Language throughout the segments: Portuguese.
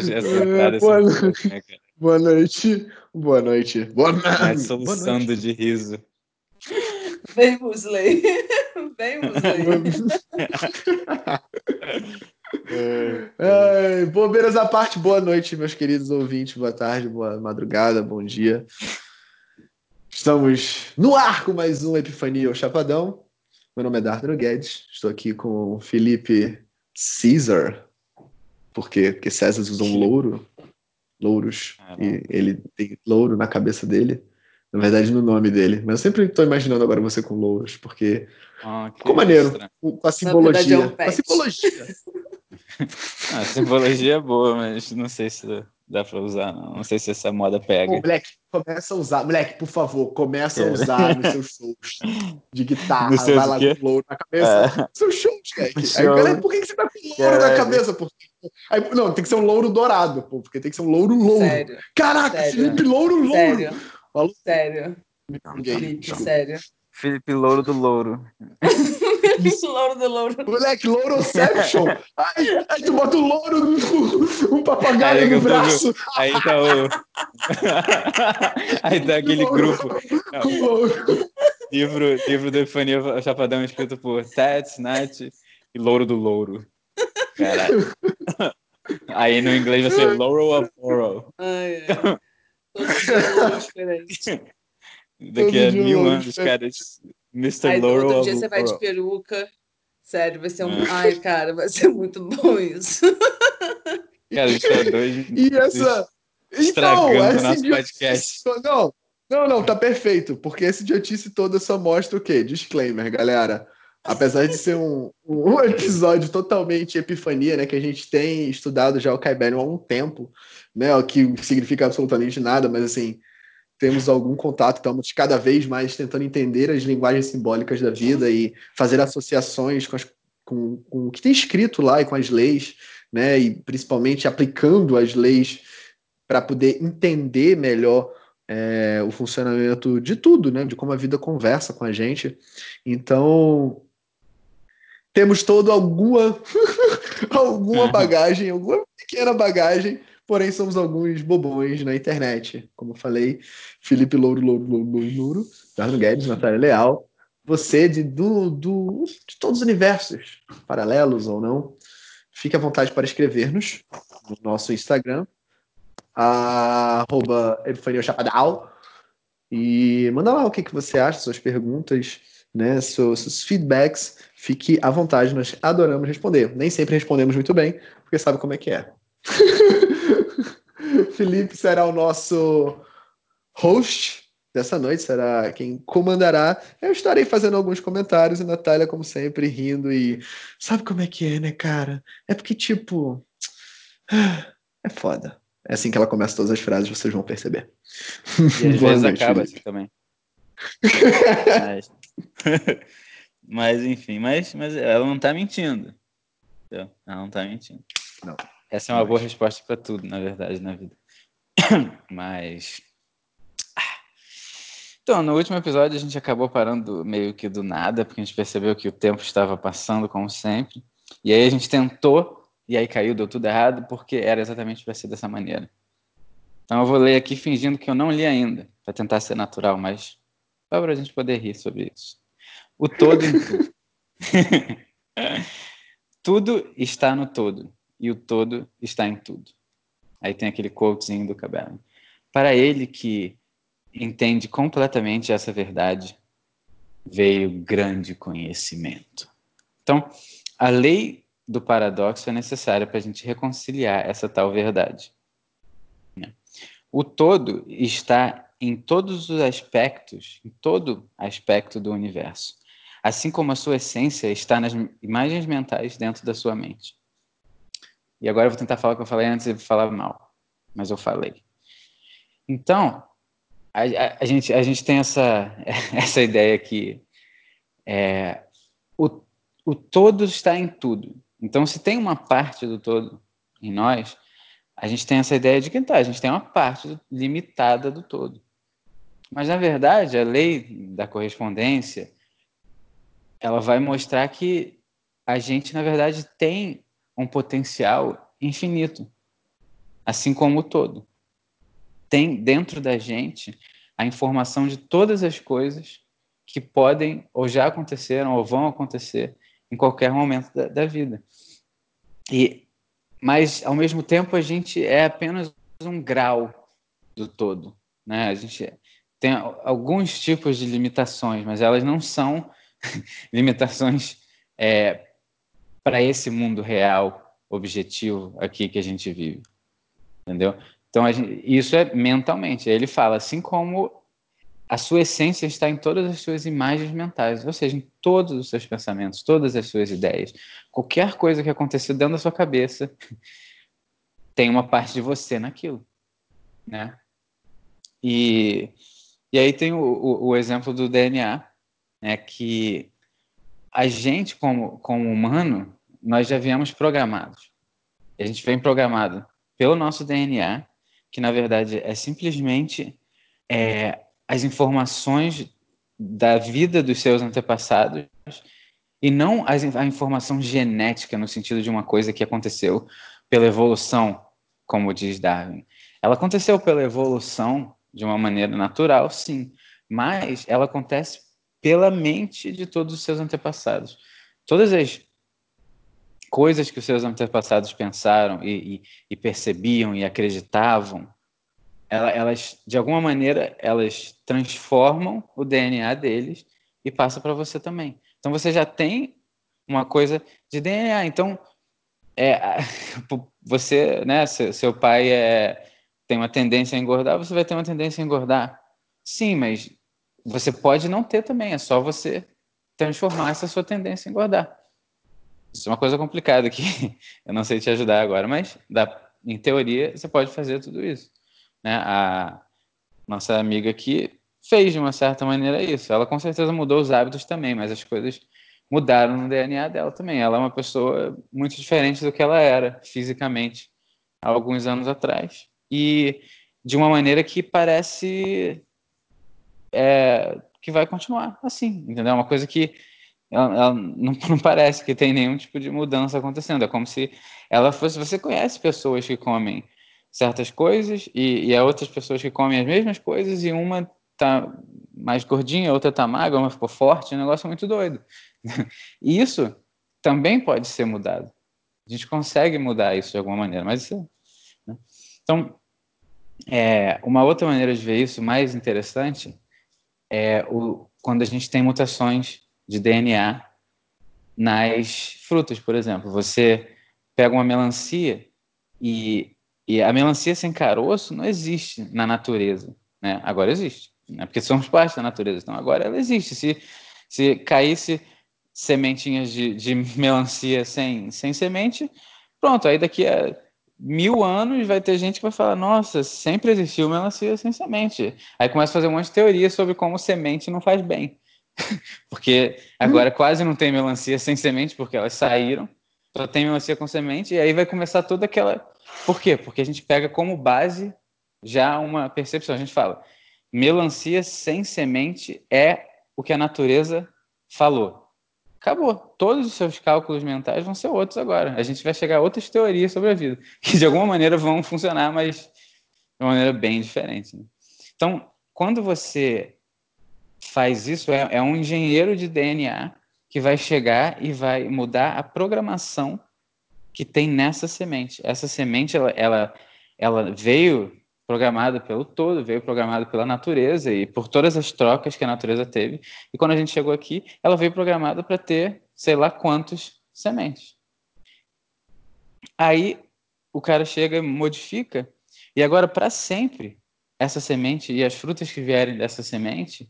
essa, essa entrada. boa, noite. né, boa noite. Boa noite. Boa noite. soluçando de riso. Vem, Musley. Vem, Musley. Ai, bobeiras à parte, boa noite, meus queridos ouvintes. Boa tarde, boa madrugada, bom dia. Estamos no ar com mais um Epifania ao Chapadão. Meu nome é Dardano Guedes. Estou aqui com o Felipe Caesar. Por quê? Porque César usa um louro. Louros. E ele tem louro na cabeça dele. Na verdade, no nome dele. Mas eu sempre estou imaginando agora você com louros, porque Ah, ficou maneiro. Com a verdade, é simbologia. um Com a simbologia. Ah, a simbologia é boa, mas não sei se dá pra usar, não. Não sei se essa moda pega. Pô, moleque, começa a usar. Moleque, por favor, começa a usar nos seus shows de guitarra. Vai lá o quê? com louro na cabeça. É. Seus shows, moleque. Aí, por que, você tá com louro na cabeça? Pô? Aí, não, tem que ser um louro dourado, pô, porque tem que ser um louro louro. Sério, Caraca, Sério. Felipe Louro Louro. sério. Falou? Sério. Felipe, sério. Felipe Louro do Louro. louro do louro. Moleque, Louroception. Aí, aí tu bota um louro, no- um papagaio Aí no braço. Aí tá o. Aí tá aquele grupo. Com louro. Livro, livro do Epifania Chapadão escrito por Tats, Nath e Louro do Louro. Caralho. Aí no inglês vai ser Laurel of Laurel. Ai, ai. Todos os. Daqui a mil anos, cara. Mr. Aí Laurel outro dia você vai de peruca. Sério, vai ser um. É. Ai, cara, vai ser muito bom isso. Cara, isso é dois. E essa. Então, essa nosso idiotice- podcast. Não, não, não, tá perfeito. Porque esse idiotice toda só mostra o quê? Disclaimer, galera. Apesar de ser um, um episódio totalmente epifania, né? Que a gente tem estudado já o Caiberium há um tempo, né? O que significa absolutamente nada, mas assim, temos algum contato, estamos cada vez mais tentando entender as linguagens simbólicas da vida e fazer associações com, as- com- com o que tem escrito lá e com as leis, né? E principalmente aplicando as leis para poder entender melhor é, o funcionamento de tudo, né? De como a vida conversa com a gente. Então temos todo alguma alguma bagagem, alguma pequena bagagem, porém somos alguns bobões na internet. Como falei, Felipe Louro, Louro, Louro, Louro, Louro Guedes, Natália Leal, você de, do, do, de todos os universos, paralelos ou não, fique à vontade para escrever-nos no nosso Instagram, arroba Chapadal, e manda lá o que, que você acha, suas perguntas, né, seus, seus feedbacks, fique à vontade, nós adoramos responder. Nem sempre respondemos muito bem, porque sabe como é que é. Felipe será o nosso host dessa noite, será quem comandará. Eu estarei fazendo alguns comentários e Natália, como sempre, rindo e sabe como é que é, né, cara? É porque, tipo, é foda. É assim que ela começa todas as frases, vocês vão perceber. E às vezes noite, acaba Felipe. assim também. Mas, mas, enfim, mas, mas ela não tá mentindo. Ela não tá mentindo. Não. Essa é uma Mas- boa resposta para tudo, na verdade, na vida. Mas. Ah. Então, no último episódio a gente acabou parando meio que do nada, porque a gente percebeu que o tempo estava passando, como sempre. E aí a gente tentou, e aí caiu, deu tudo errado, porque era exatamente para ser dessa maneira. Então eu vou ler aqui fingindo que eu não li ainda, para tentar ser natural, mas só para a gente poder rir sobre isso. O todo em tudo. tudo está no todo, e o todo está em tudo. Aí tem aquele quotezinho do Cabelo. Para ele que entende completamente essa verdade, veio grande conhecimento. Então, a lei do paradoxo é necessária para a gente reconciliar essa tal verdade. né? O todo está em todos os aspectos, em todo aspecto do universo, assim como a sua essência está nas imagens mentais dentro da sua mente. E agora eu vou tentar falar o que eu falei antes e falar mal, mas eu falei. Então, a, a- a gente, a gente tem essa, essa ideia que é, o, o todo está em tudo. Então, se tem uma parte do todo em nós, a gente tem essa ideia de que tá, a gente tem uma parte limitada do todo. Mas, na verdade, a lei da correspondência ela vai mostrar que a gente, na verdade, tem um potencial infinito. assim como o todo. Tem dentro da gente a informação de todas as coisas que podem ou já aconteceram ou vão acontecer em qualquer momento da, da vida. E mas ao mesmo tempo a gente é apenas um grau do todo, né? A gente tem alguns tipos de limitações, mas elas não são limitações é, para esse mundo real, objetivo aqui que a gente vive, entendeu? Então gente, isso é mentalmente. Ele fala assim como a sua essência está em todas as suas imagens mentais, ou seja, em todos os seus pensamentos, todas as suas ideias. Qualquer coisa que aconteceu dentro da sua cabeça tem uma parte de você naquilo, né? E, e aí tem o, o, o exemplo do DNA, né, que a gente, como, como humano, nós já viemos programados. A gente vem programado pelo nosso DNA, que na verdade é simplesmente é, as informações da vida dos seus antepassados e não a informação genética no sentido de uma coisa que aconteceu pela evolução, como diz Darwin. Ela aconteceu pela evolução de uma maneira natural, sim, mas ela acontece pela mente de todos os seus antepassados. Todas as coisas que os seus antepassados pensaram e, e, e percebiam e acreditavam elas, de alguma maneira, elas transformam o DNA deles e passa para você também. Então você já tem uma coisa de DNA. Então é, você, né, seu, seu pai é, tem uma tendência a engordar, você vai ter uma tendência a engordar. Sim, mas você pode não ter também, é só você transformar essa sua tendência a engordar. Isso é uma coisa complicada que eu não sei te ajudar agora, mas dá, em teoria você pode fazer tudo isso né, a nossa amiga aqui fez de uma certa maneira isso. Ela com certeza mudou os hábitos também, mas as coisas mudaram no DNA dela também. Ela é uma pessoa muito diferente do que ela era fisicamente há alguns anos atrás e de uma maneira que parece é, que vai continuar assim, entendeu? É uma coisa que ela, ela não, não, parece que tem nenhum tipo de mudança acontecendo. É como se ela fosse. Você conhece pessoas que comem certas coisas e, e há outras pessoas que comem as mesmas coisas e uma tá mais gordinha, outra tá magra, uma ficou forte, um negócio muito doido. E isso também pode ser mudado. A gente consegue mudar isso de alguma maneira, mas isso, né? então é, uma outra maneira de ver isso mais interessante é o, quando a gente tem mutações de DNA nas frutas, por exemplo. Você pega uma melancia e e a melancia sem caroço não existe na natureza, né? Agora existe, né? porque somos parte da natureza. Então agora ela existe. Se, se caísse sementinhas de, de melancia sem, sem semente, pronto. Aí daqui a mil anos vai ter gente que vai falar: Nossa, sempre existiu melancia sem semente. Aí começa a fazer um monte de teoria sobre como semente não faz bem. porque agora hum. quase não tem melancia sem semente, porque elas saíram. Só tem melancia com semente, e aí vai começar toda aquela por quê? Porque a gente pega como base já uma percepção. A gente fala, melancia sem semente é o que a natureza falou. Acabou. Todos os seus cálculos mentais vão ser outros agora. A gente vai chegar a outras teorias sobre a vida, que de alguma maneira vão funcionar, mas de uma maneira bem diferente. Né? Então, quando você faz isso, é, é um engenheiro de DNA que vai chegar e vai mudar a programação que tem nessa semente. Essa semente, ela, ela, ela veio programada pelo todo, veio programada pela natureza e por todas as trocas que a natureza teve. E quando a gente chegou aqui, ela veio programada para ter sei lá quantos sementes. Aí o cara chega e modifica, e agora para sempre essa semente e as frutas que vierem dessa semente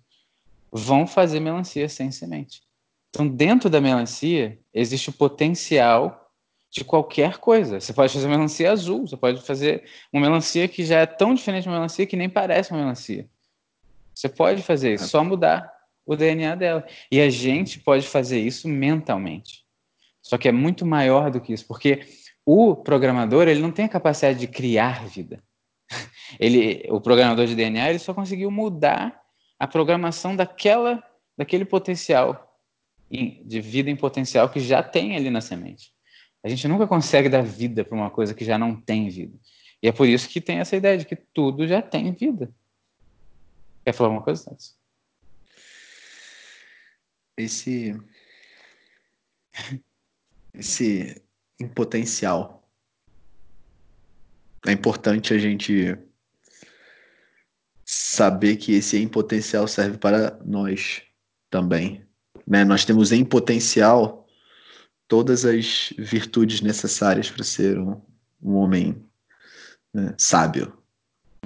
vão fazer melancia sem semente. Então, dentro da melancia existe o potencial de qualquer coisa. Você pode fazer melancia azul, você pode fazer uma melancia que já é tão diferente de uma melancia que nem parece uma melancia. Você pode fazer isso, só mudar o DNA dela. E a gente pode fazer isso mentalmente. Só que é muito maior do que isso, porque o programador ele não tem a capacidade de criar vida. Ele, o programador de DNA ele só conseguiu mudar a programação daquela, daquele potencial de vida em potencial que já tem ali na semente. A gente nunca consegue dar vida para uma coisa que já não tem vida. E é por isso que tem essa ideia de que tudo já tem vida. Quer falar alguma coisa, Santos? Esse. Esse impotencial. É importante a gente saber que esse em potencial serve para nós também. Né? Nós temos em potencial todas as virtudes necessárias para ser um, um homem né, sábio.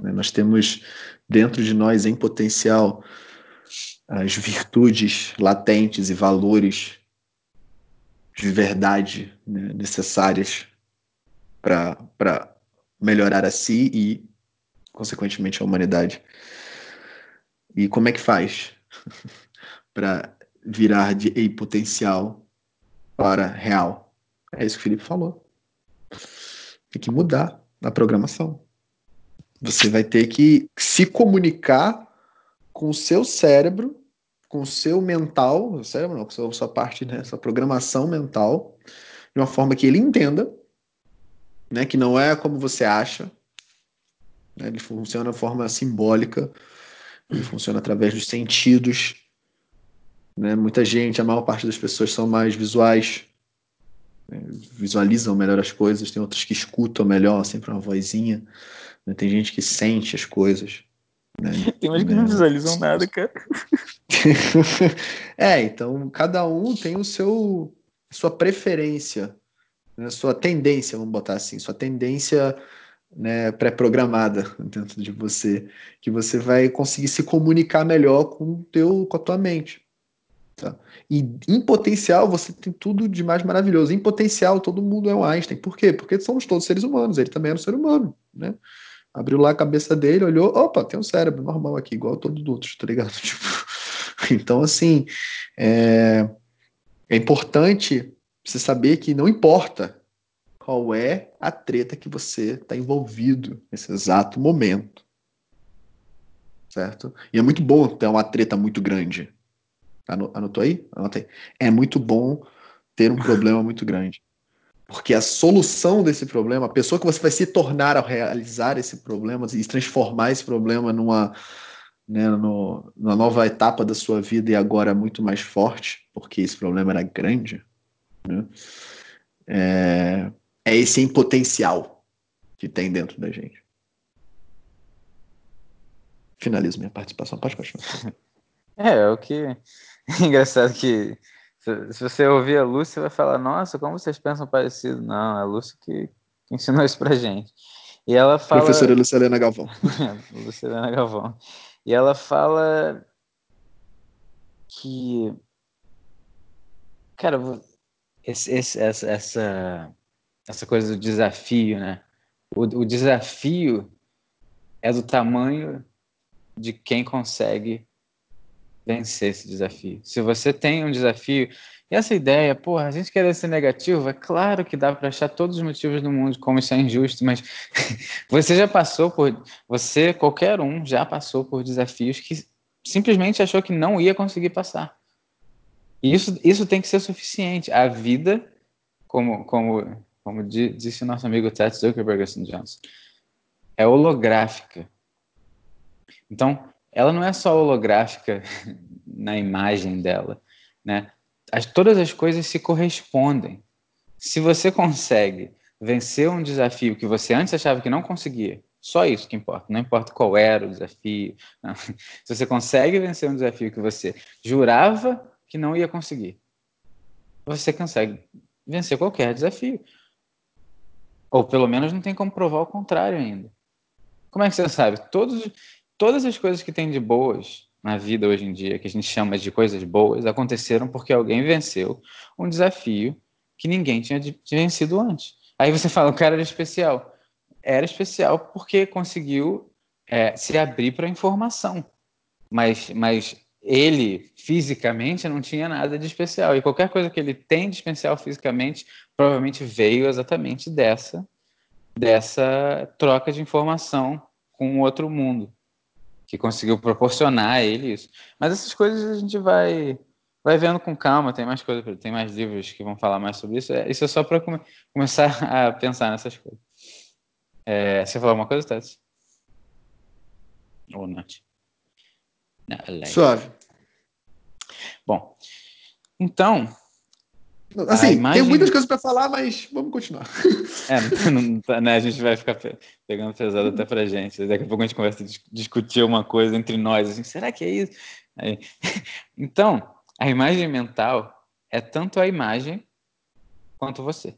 Né? Nós temos dentro de nós em potencial as virtudes latentes e valores de verdade né, necessárias para melhorar a si e, consequentemente, a humanidade. E como é que faz para virar de ei potencial para real? É isso que o Felipe falou. Tem que mudar a programação. Você vai ter que se comunicar com o seu cérebro, com o seu mental, cérebro não, com a sua parte, né, sua programação mental, de uma forma que ele entenda, né, que não é como você acha, né, ele funciona de forma simbólica, ele funciona através dos sentidos, né, muita gente, a maior parte das pessoas são mais visuais, né, visualizam melhor as coisas, tem outras que escutam melhor, sempre uma vozinha, né? Tem gente que sente as coisas. Né? Tem umas que não visualizam nada, cara. é, então cada um tem o seu sua preferência, né? sua tendência, vamos botar assim, sua tendência né, pré-programada dentro de você, que você vai conseguir se comunicar melhor com teu, com a tua mente. Tá? E em potencial você tem tudo de mais maravilhoso. Em potencial todo mundo é um Einstein. Por quê? Porque somos todos seres humanos. Ele também era um ser humano, né? Abriu lá a cabeça dele, olhou, opa, tem um cérebro normal aqui, igual todo outro, tá ligado? Tipo, então, assim, é, é importante você saber que não importa qual é a treta que você está envolvido nesse exato momento. Certo? E é muito bom ter uma treta muito grande. Anotou aí? Anotei. É muito bom ter um problema muito grande. Porque a solução desse problema, a pessoa que você vai se tornar ao realizar esse problema e transformar esse problema numa, né, no, numa nova etapa da sua vida e agora muito mais forte, porque esse problema era grande, né, é, é esse impotencial que tem dentro da gente. Finalizo minha participação. Pode continuar. É, é o que. Engraçado que se, você ouvir a Lúcia, vai falar: Nossa, como vocês pensam parecido? Não, é a Lúcia que, que ensinou isso pra gente. E ela fala. Professora Lucilena Galvão. Lucilena Galvão. E ela fala que. Cara, esse, esse, essa, essa, essa coisa do desafio, né? O, o desafio é do tamanho de quem consegue vencer esse desafio. Se você tem um desafio, e essa ideia, porra, a gente quer ser negativo, é claro que dá para achar todos os motivos do mundo como isso é injusto, mas você já passou por, você, qualquer um, já passou por desafios que simplesmente achou que não ia conseguir passar. E isso, isso tem que ser suficiente. A vida, como, como, como disse nosso amigo Ted Zuckerberg assim, Johnson, é holográfica. Então, ela não é só holográfica na imagem dela, né? As, todas as coisas se correspondem. Se você consegue vencer um desafio que você antes achava que não conseguia, só isso que importa, não importa qual era o desafio. Não. Se você consegue vencer um desafio que você jurava que não ia conseguir, você consegue vencer qualquer desafio. Ou pelo menos não tem como provar o contrário ainda. Como é que você sabe? Todos, todas as coisas que tem de boas na vida hoje em dia, que a gente chama de coisas boas, aconteceram porque alguém venceu um desafio que ninguém tinha vencido antes. Aí você fala, o cara era especial. Era especial porque conseguiu é, se abrir para a informação. Mas, mas ele, fisicamente, não tinha nada de especial. E qualquer coisa que ele tem de especial fisicamente, provavelmente veio exatamente dessa, dessa troca de informação com o outro mundo que conseguiu proporcionar a ele isso. Mas essas coisas a gente vai vai vendo com calma, tem mais coisas, tem mais livros que vão falar mais sobre isso. É, isso é só para come, começar a pensar nessas coisas. É, você falou alguma coisa, Tati? Ou não? Não, ela é- Suave. Bom, então, Assim, imagem- tem muitas coisas pra falar, mas vamos continuar. é, não tá- né, a gente vai ficar pe- pegando pesado até pra gente. Daqui a pouco a gente começa a dis- discutir uma coisa entre nós, assim, será que é isso? Aí- Então, a imagem mental é tanto a imagem quanto você.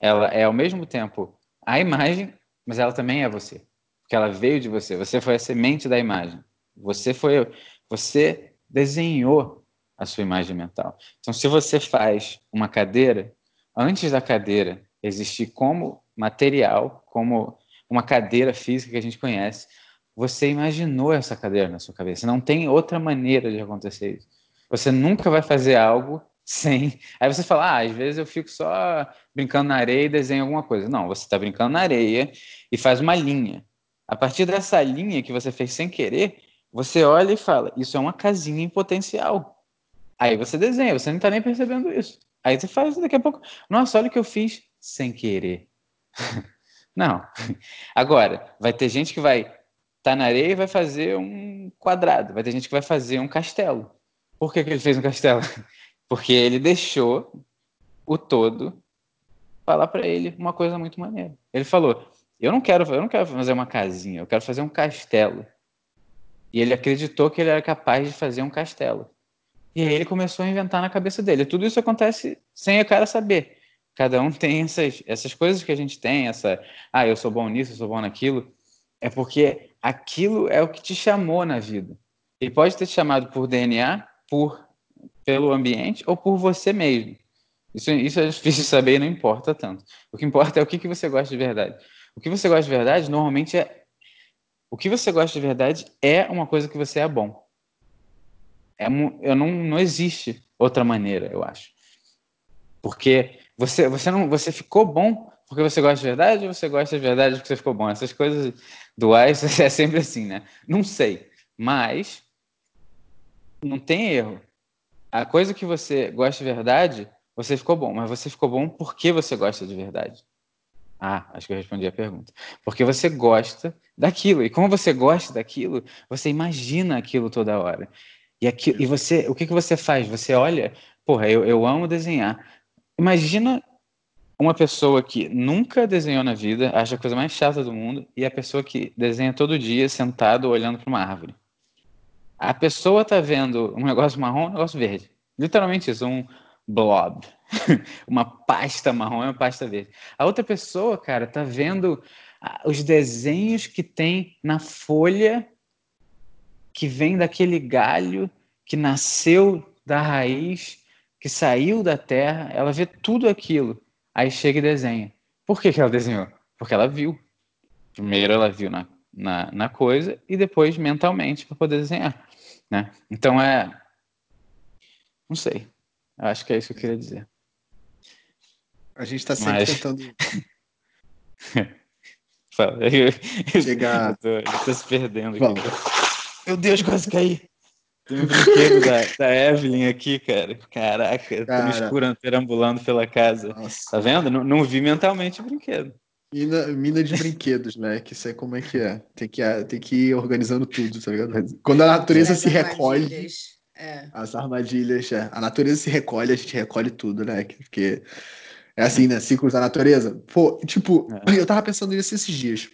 Ela é ao mesmo tempo a imagem, mas ela também é você. Porque ela veio de você. Você foi a semente da imagem. Você foi, você desenhou a sua imagem mental. Então, se você faz uma cadeira, antes da cadeira existir como material, como uma cadeira física que a gente conhece, você imaginou essa cadeira na sua cabeça. Não tem outra maneira de acontecer isso. Você nunca vai fazer algo sem. Aí você fala, ah, às vezes eu fico só brincando na areia e desenho alguma coisa. Não, você está brincando na areia e faz uma linha. A partir dessa linha que você fez sem querer, você olha e fala, isso é uma casinha em potencial. Aí você desenha, você não está nem percebendo isso. Aí você faz daqui a pouco, nossa, olha o que eu fiz sem querer. não. Agora, vai ter gente que vai estar tá na areia e vai fazer um quadrado. Vai ter gente que vai fazer um castelo. Por que, que ele fez um castelo? Porque ele deixou o todo falar para ele uma coisa muito maneira. Ele falou: "Eu não quero, eu não quero fazer uma casinha, eu quero fazer um castelo". E ele acreditou que ele era capaz de fazer um castelo. E aí ele começou a inventar na cabeça dele. Tudo isso acontece sem o cara saber. Cada um tem essas, essas coisas que a gente tem, essa, ah, eu sou bom nisso, eu sou bom naquilo. É porque aquilo é o que te chamou na vida. Ele pode ter te chamado por DNA, por pelo ambiente ou por você mesmo. Isso, isso é difícil de saber e não importa tanto. O que importa é o que, que você gosta de verdade. O que você gosta de verdade normalmente é. O que você gosta de verdade é uma coisa que você é bom. É, eu não, não existe outra maneira, eu acho. Porque você, você, não, você ficou bom porque você gosta de verdade ou você gosta de verdade porque você ficou bom? Essas coisas duais é sempre assim, né? Não sei. Mas não tem erro. A coisa que você gosta de verdade, você ficou bom, mas você ficou bom porque você gosta de verdade. Ah, acho que eu respondi a pergunta. Porque você gosta daquilo. E como você gosta daquilo, você imagina aquilo toda hora. E, e você, o que, que você faz? Você olha, porra, eu, eu amo desenhar. Imagina uma pessoa que nunca desenhou na vida, acha a coisa mais chata do mundo, e a pessoa que desenha todo dia sentado olhando para uma árvore. A pessoa tá vendo um negócio marrom, um negócio verde. Literalmente isso, um blob. uma pasta marrom e uma pasta verde. A outra pessoa, cara, tá vendo ah, os desenhos que tem na folha que vem daquele galho que nasceu da raiz, que saiu da terra, ela vê tudo aquilo. Aí chega e desenha. Por que, que ela desenhou? Porque ela viu. Primeiro ela viu na, na, na coisa e depois mentalmente para poder desenhar. Né? Então é. Não sei. Eu acho que é isso que eu queria dizer. A gente tá sempre Mas- tentando. Fala. Chegar- eu tô, eu tô se perdendo aqui. Meu Deus, quase caí. Tem um brinquedo da, da Evelyn aqui, cara. Caraca, eu tô no Cara. escuro perambulando pela casa. Nossa. Tá vendo? Não, não vi mentalmente o brinquedo. Mina, mina de brinquedos, né? Que isso é como é que é. Tem que, tem que ir organizando tudo, tá ligado? Quando a natureza se recolhe, armadilhas. É. as armadilhas, é. a natureza se recolhe, a gente recolhe tudo, né? Porque é assim, né? Ciclos da natureza. Pô, tipo, É. eu tava pensando nisso esses dias.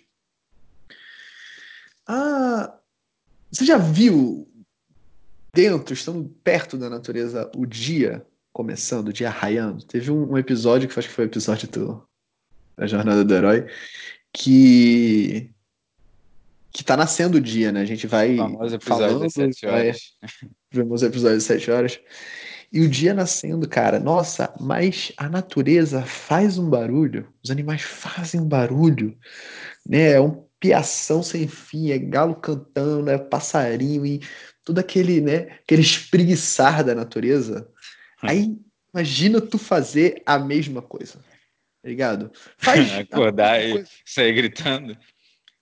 Ah, você já viu dentro, estando perto da natureza, o dia começando, o dia raiando? Teve um, um episódio que eu acho que foi o episódio do, da Jornada do Herói, que que tá nascendo o dia, né? A gente vai famoso episódio falando, das sete vai- horas. vemos o episódio de 7 horas. E o dia nascendo, cara, nossa, mas a natureza faz um barulho, os animais fazem um barulho, né? É um piação sem fim, é galo cantando, é passarinho e todo aquele, né, aquele espreguiçar da natureza. Aí imagina tu fazer a mesma coisa. Tá ligado? Faz Acordar e coisa. sair gritando.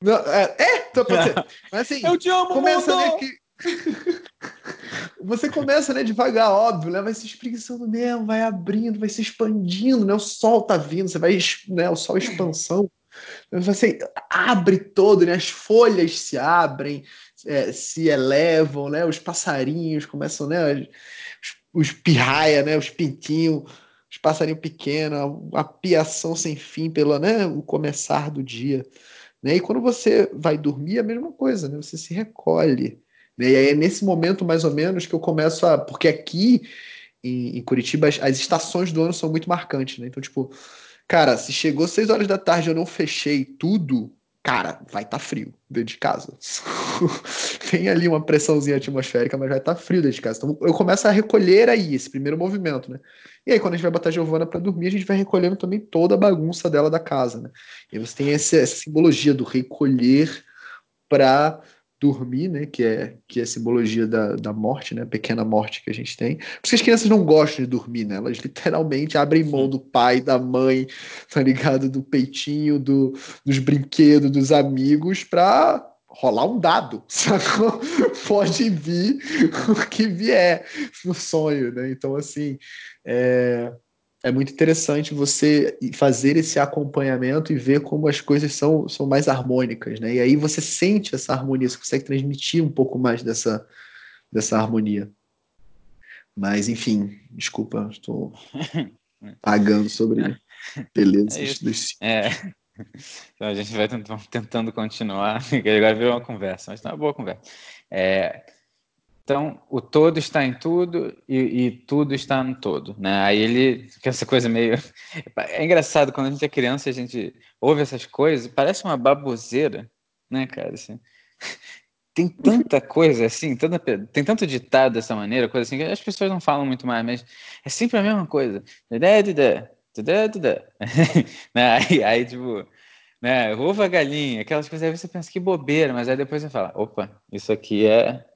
Não, é, é, tô ser. Mas assim, Eu te amo, começa mundo! né, que você começa né devagar óbvio né vai se espreguiçando mesmo vai abrindo vai se expandindo né o sol tá vindo você vai né o sol expansão Você abre todo, né? As folhas se abrem, é, se elevam, né? Os passarinhos começam, né? Os, os pirraia, né? Os pintinhos, os passarinhos pequenos, a, a piação sem fim pelo, né? O começar do dia. Né? E quando você vai dormir, é a mesma coisa, né? Você se recolhe. Né? E aí é nesse momento, mais ou menos, que eu começo a. Porque aqui em, em Curitiba, as, as, estações do ano são muito marcantes, né? Então, tipo, cara, se chegou 6 horas da tarde e eu não fechei tudo, cara, vai estar tá frio dentro de casa. Tem ali uma pressãozinha atmosférica, mas vai estar tá frio dentro de casa. Então eu começo a recolher aí esse primeiro movimento, né? E aí quando a gente vai botar a Giovana para dormir, a gente vai recolhendo também toda a bagunça dela da casa, né? E você tem essa, essa simbologia do recolher para dormir, né, que é que é a simbologia da, da morte, né, pequena morte que a gente tem. Por isso que as crianças não gostam de dormir, né? Elas literalmente abrem mão do pai, da mãe, tá ligado? Do peitinho, do, dos brinquedos, dos amigos para rolar um dado, sacou? Pode vir o que vier no sonho, né? Então, assim, é, é muito interessante você fazer esse acompanhamento e ver como as coisas são, são mais harmônicas, né? E aí você sente essa harmonia, você consegue transmitir um pouco mais dessa, dessa harmonia. Mas, enfim, desculpa, estou pagando sobre belezas é É. Então a gente vai tentando continuar, que agora virou uma conversa, mas tá uma boa conversa. É, então, o todo está em tudo e, e, tudo está no todo, né? Aí ele, essa coisa meio... É engraçado, quando a gente é criança, a gente ouve essas coisas, parece uma baboseira, né, cara? Assim, tem tanta coisa assim, tanta, tem tanto ditado dessa maneira, coisa assim, que as pessoas não falam muito mais, mas é sempre a mesma coisa. aí, aí, tipo, né, ovo a galinha, aquelas coisas, aí você pensa que bobeira, mas aí depois você fala, opa, isso aqui é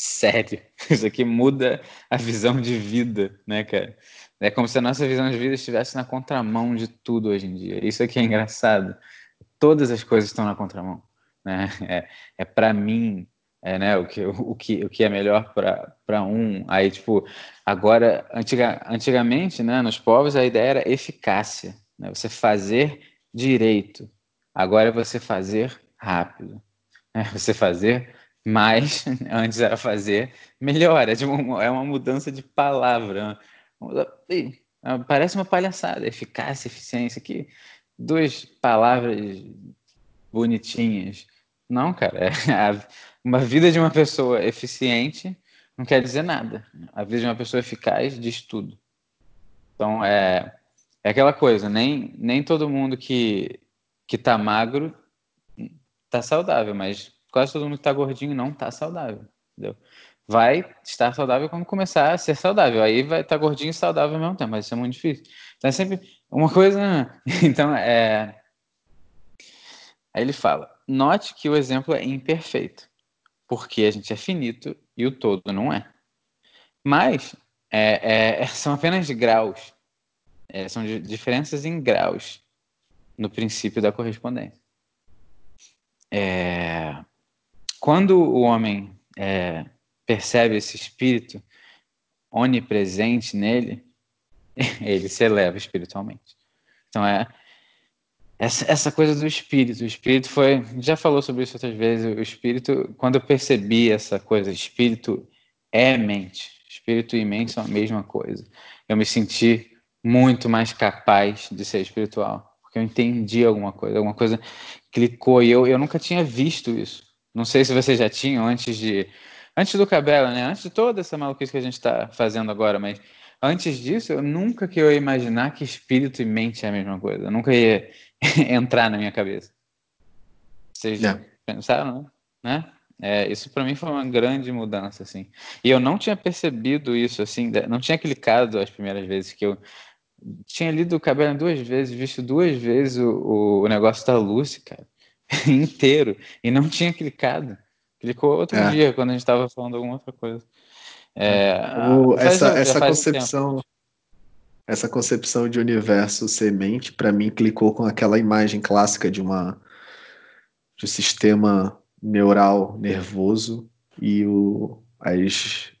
sério. Isso aqui muda a visão de vida, né, cara? É como se a nossa visão de vida estivesse na contramão de tudo hoje em dia. Isso aqui é engraçado. Todas as coisas estão na contramão, né? É, é para mim, é, né, o que, o, que, o que é melhor para um. Aí, tipo, agora, antiga, antigamente, né, nos povos, a ideia era eficácia, né? Você fazer direito. Agora é você fazer rápido. Né? Você fazer mas antes era fazer melhor, é, é uma mudança de palavra. Ah, parece uma palhaçada, eficácia, eficiência, que duas palavras bonitinhas. Não, cara, é uma vida de uma pessoa eficiente não quer dizer nada. A vida de uma pessoa eficaz diz tudo. Então, é, é aquela coisa, nem, nem todo mundo que, que tá magro tá saudável, mas quase todo mundo que está gordinho não está saudável, entendeu? Vai estar saudável quando começar a ser saudável. Aí vai estar tá gordinho e saudável ao mesmo tempo, mas isso é muito difícil. Então é sempre uma coisa. Então é. Aí ele fala: note que o exemplo é imperfeito, porque a gente é finito e o todo não é. Mas é, é, são apenas graus, é, são diferenças em graus no princípio da correspondência. É, quando o homem é, percebe esse espírito onipresente nele, ele se eleva espiritualmente. Então é essa, essa coisa do espírito. O espírito foi, já falou sobre isso outras vezes. O espírito, quando eu percebi essa coisa, espírito é mente. Espírito e mente são a mesma coisa. Eu me senti muito mais capaz de ser espiritual, porque eu entendi alguma coisa, alguma coisa clicou e eu, eu nunca tinha visto isso. Não sei se vocês já tinham antes de. Antes do Cabela, né? Antes de toda essa maluquice que a gente está fazendo agora, mas antes disso, eu nunca que eu ia imaginar que espírito e mente é a mesma coisa. Eu nunca ia entrar na minha cabeça. Vocês yeah. pensaram, né? É, isso para mim foi uma grande mudança, assim. E eu não tinha percebido isso, assim, não tinha clicado as primeiras vezes que eu tinha lido o Cabela duas vezes, visto duas vezes o, o negócio da Lucy, cara. inteiro e não tinha clicado. Clicou outro é. dia quando a gente estava falando alguma outra coisa. É, o, essa essa concepção essa concepção de universo semente para mim clicou com aquela imagem clássica de uma de um sistema neural nervoso e o as,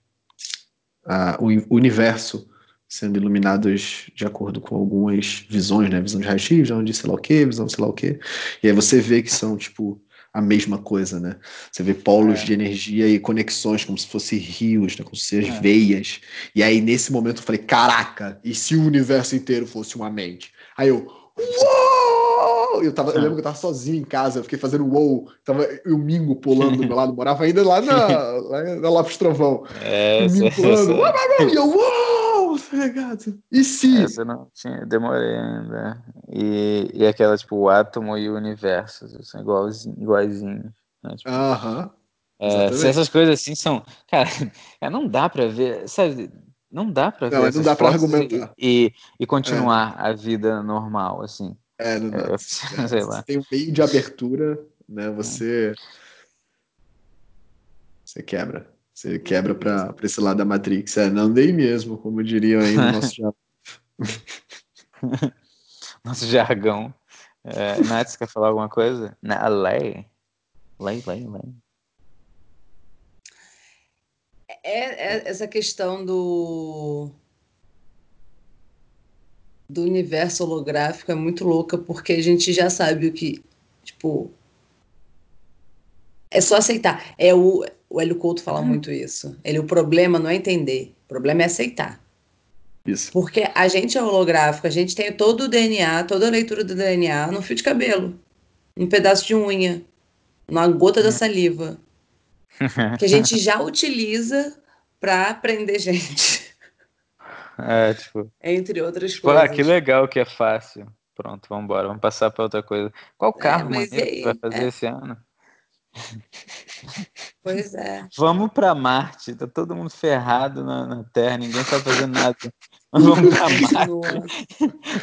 a, o universo sendo iluminados de acordo com algumas visões, né? Visão de raio-x, visão de sei lá o quê, visão de sei lá o quê. E aí você vê que são, tipo, a mesma coisa, né? Você vê polos É. de energia e conexões como se fossem rios, né? como se fossem É. veias. E aí, nesse momento, eu falei, caraca, e se o universo inteiro fosse uma mente? Aí eu, uou! Eu, tava, eu É. lembro que eu tava sozinho em casa, eu fiquei fazendo uou, tava o Mingo pulando do meu lado, morava ainda lá na, lá na Lopes Trovão. É, O Mingo pulando, e eu, uou, ligado? E se? essa não tinha, demorei ainda. E, e aquela, tipo, o átomo e o universo, são igualzinhos, iguaizinhos. Né? Tipo, Aham. é, essas coisas assim são. Cara, é, não dá pra ver, sabe? Não dá pra ver. Não, não essas dá pra e- argumentar. E, e continuar a vida normal, assim. É, não dá. É, É, sei lá. tem um meio de abertura, né? Você. Você quebra. Você quebra pra, pra esse lado da Matrix. É, não dei mesmo, como diriam aí no nosso já. Nosso jargão. É, Nath, você quer falar alguma coisa? Na lei? Lei, lei, lei. É, é essa questão do do universo holográfico é muito louca porque a gente já sabe o que, tipo, é só aceitar. É o o Hélio Couto fala muito isso. Ele o problema não é entender, o problema é aceitar. Isso. Porque a gente é holográfico, a gente tem todo o DNA, toda a leitura do DNA no fio de cabelo, num pedaço de unha, numa gota da saliva, que a gente já utiliza para prender gente, É, tipo, entre outras tipo, ah, coisas. que legal que é fácil. Pronto, vamos embora, vamos passar para outra coisa. Qual carro mas maneiro e que aí? vai fazer É. esse ano? Pois é. Vamos para Marte, tá todo mundo ferrado na, na Terra, ninguém sabe fazer nada. Mas vamos para Marte.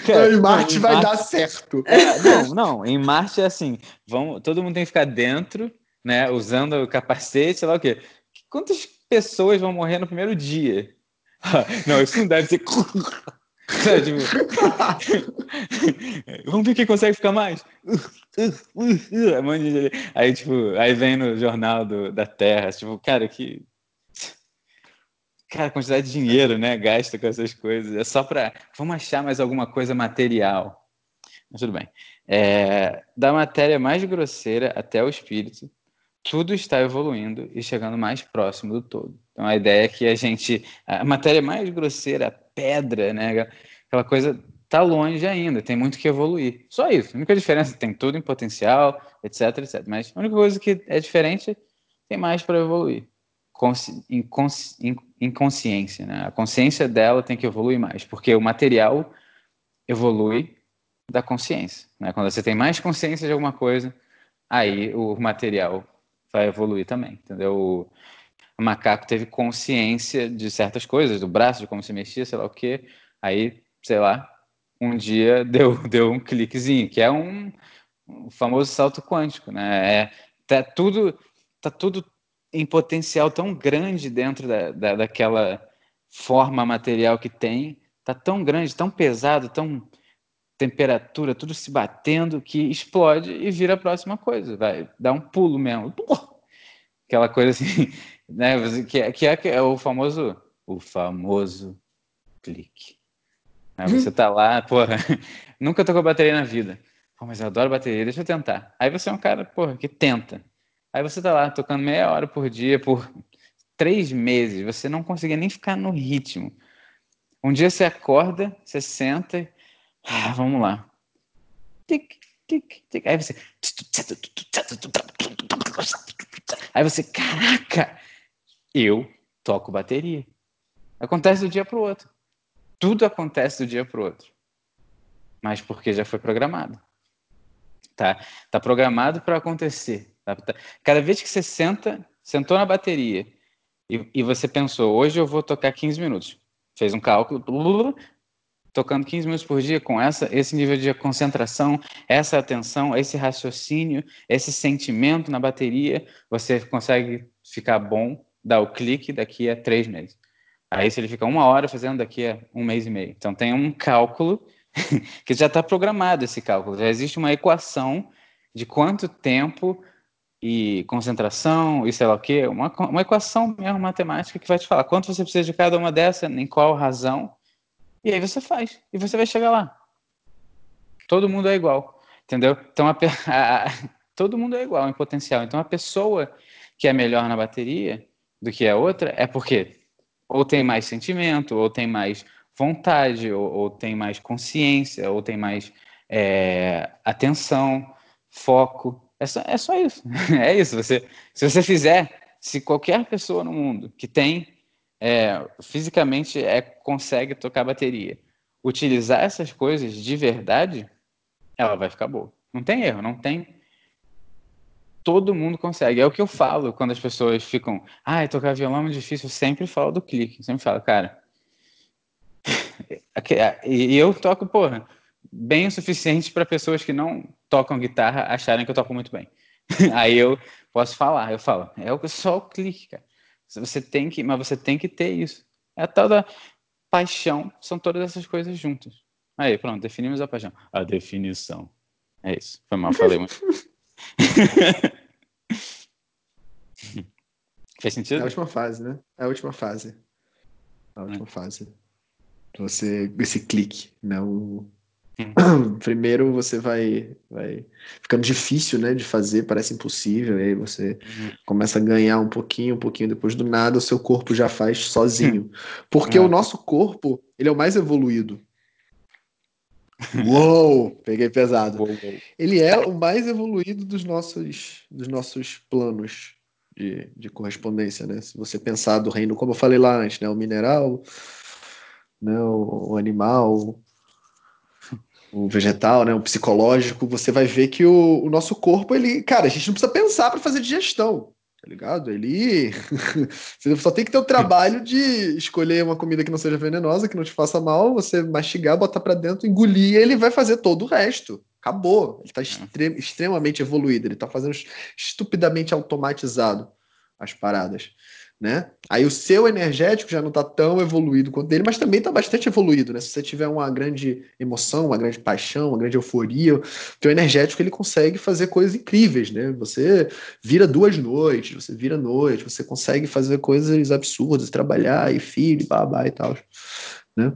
Cara, Então, em Marte não, em vai Marte- dar certo. É, não, não, em Marte é assim, vamos, todo mundo tem que ficar dentro, né, usando o capacete, sei lá o quê. Quantas pessoas vão morrer no primeiro dia? Não, isso não deve ser... Vamos ver quem consegue ficar mais. Aí, tipo, aí vem no jornal do, da Terra, tipo, cara, que. Cara, quantidade de dinheiro, né? Gasta com essas coisas. É só pra. Vamos achar mais alguma coisa material. Mas tudo bem. É, da matéria mais grosseira até o espírito, tudo está evoluindo e chegando mais próximo do todo. Então a ideia é que a gente. A matéria mais grosseira, pedra, né? Aquela coisa tá longe ainda, tem muito que evoluir. Só isso. A única diferença tem tudo em potencial, etc, etc. Mas a única coisa que é diferente tem mais para evoluir. Consci, inconsci, inconsciência, né? A consciência dela tem que evoluir mais, porque o material evolui da consciência, né? Quando você tem mais consciência de alguma coisa, aí o material vai evoluir também, entendeu? O, macaco teve consciência de certas coisas, do braço, de como se mexia, sei lá o quê. Aí, sei lá, um dia deu, deu um cliquezinho, que é um, um famoso salto quântico, né? É, tá tudo, tá tudo em potencial tão grande dentro da, da, daquela forma material que tem, tá tão grande, tão pesado, tão temperatura, tudo se batendo que explode e vira a próxima coisa, vai dar um pulo mesmo, aquela coisa assim, né? Que, é, que, é, que é o famoso, o famoso clique. Aí você tá lá, porra, nunca tocou bateria na vida. Pô, mas eu adoro bateria, deixa eu tentar. Aí você é um cara, porra, que tenta. Aí você tá lá tocando meia hora por dia por três meses, você não conseguia nem ficar no ritmo. Um dia você acorda, você senta e... Ah, vamos lá. Tic, tic, tic. Aí você. Aí você, caraca, eu toco bateria. Acontece do dia pro outro. Tudo acontece do dia pro outro. Mas porque já foi programado. Tá, tá programado para acontecer. Tá? Cada vez que você senta, sentou na bateria e, e, você pensou, hoje eu vou tocar 15 minutos. Fez um cálculo, tocando 15 minutos por dia com essa, esse nível de concentração, essa atenção, esse raciocínio, esse sentimento na bateria, você consegue ficar bom, dar o clique daqui a três meses. Aí se ele fica uma hora fazendo daqui a um mês e meio. Então tem um cálculo que já está programado esse cálculo. Já existe uma equação de quanto tempo e concentração e sei lá o quê, uma, uma equação mesmo matemática que vai te falar quanto você precisa de cada uma dessa, em qual razão E aí você faz. E você vai chegar lá. Todo mundo é igual. Entendeu? Então, a, a, todo mundo é igual em potencial. Então, a pessoa que é melhor na bateria do que a outra é porque ou tem mais sentimento, ou tem mais vontade, ou, ou tem mais consciência, ou tem mais é, atenção, foco. É só, é só isso. É isso. Você, se você fizer, se qualquer pessoa no mundo que tem é, fisicamente é, consegue tocar bateria, utilizar essas coisas de verdade, ela vai ficar boa. Não tem erro, não tem. Todo mundo consegue. É o que eu falo quando as pessoas ficam, ah, tocar violão é muito difícil. Eu sempre falo do clique. Sempre falo, cara. e eu toco, porra, bem o suficiente para pessoas que não tocam guitarra acharem que eu toco muito bem. Aí eu posso falar, eu falo, é só o clique, cara. Você tem que, mas você tem que ter isso. É a tal da paixão, são todas essas coisas juntas. Aí, pronto, definimos a paixão. A definição. É isso. Foi mal, falei muito. Faz sentido? É a última fase, né? É a última fase. A última é. fase. Você, esse clique, né? O, Primeiro você vai, vai ficando difícil, né, de fazer, parece impossível, aí você uhum. começa a ganhar um pouquinho, um pouquinho, depois do nada o seu corpo já faz sozinho. Porque o nosso corpo, ele é o mais evoluído. Uou, peguei pesado. Ele é o mais evoluído dos nossos, dos nossos planos de, de correspondência, né? Se você pensar do reino, como eu falei lá antes, né, o mineral, né, o, o animal, o vegetal, né, o psicológico, você vai ver que o, o nosso corpo, ele, cara, a gente não precisa pensar para fazer digestão, tá ligado? Ele você só tem que ter o trabalho de escolher uma comida que não seja venenosa, que não te faça mal, você mastigar, botar para dentro, engolir, e ele vai fazer todo o resto. Acabou. Ele está extre extremamente evoluído, ele está fazendo estupidamente automatizado as paradas né? Aí o seu energético já não está tão evoluído quanto dele, mas também está bastante evoluído, né? Se você tiver uma grande emoção, uma grande paixão, uma grande euforia, o teu energético ele consegue fazer coisas incríveis, né? Você vira duas noites, você vira noite, você consegue fazer coisas absurdas, trabalhar e filho, babá e tal, né?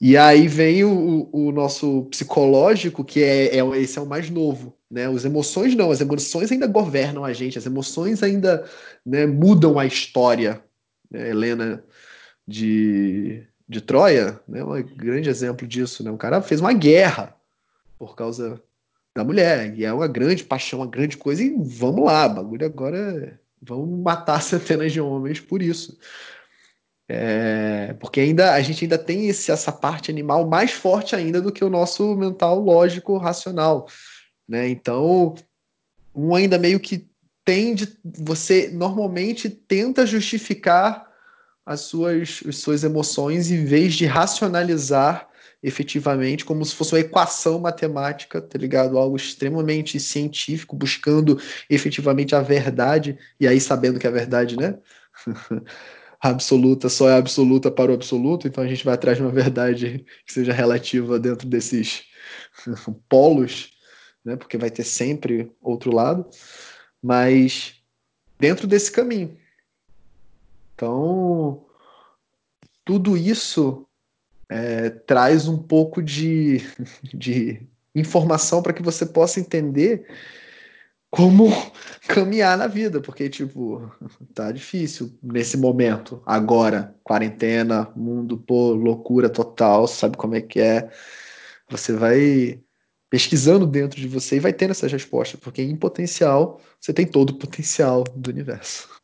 E aí vem o, o nosso psicológico, que é, é, esse é o mais novo, né? As emoções não, as emoções ainda governam a gente, as emoções ainda né, mudam a história. Né? Helena de, de Troia, né, um grande exemplo disso. Né? Um cara fez uma guerra por causa da mulher, e é uma grande paixão, uma grande coisa, e vamos lá, bagulho agora é, vamos matar centenas de homens por isso. É, porque ainda a gente ainda tem esse, essa parte animal mais forte ainda do que o nosso mental lógico racional, né? Então, um ainda meio que tende, você normalmente tenta justificar as suas, as suas emoções em vez de racionalizar efetivamente, como se fosse uma equação matemática, tá ligado? Algo extremamente científico, buscando efetivamente a verdade, e aí sabendo que a verdade, né? absoluta só é absoluta para o absoluto, então a gente vai atrás de uma verdade que seja relativa dentro desses polos, né? Porque vai ter sempre outro lado, mas dentro desse caminho. Então, tudo isso é, traz um pouco de, de informação para que você possa entender como caminhar na vida, porque, tipo, tá difícil nesse momento, agora, quarentena, mundo, pô, loucura total, sabe como é que é. Você vai pesquisando dentro de você e vai tendo essas respostas, porque em potencial, você tem todo o potencial do universo.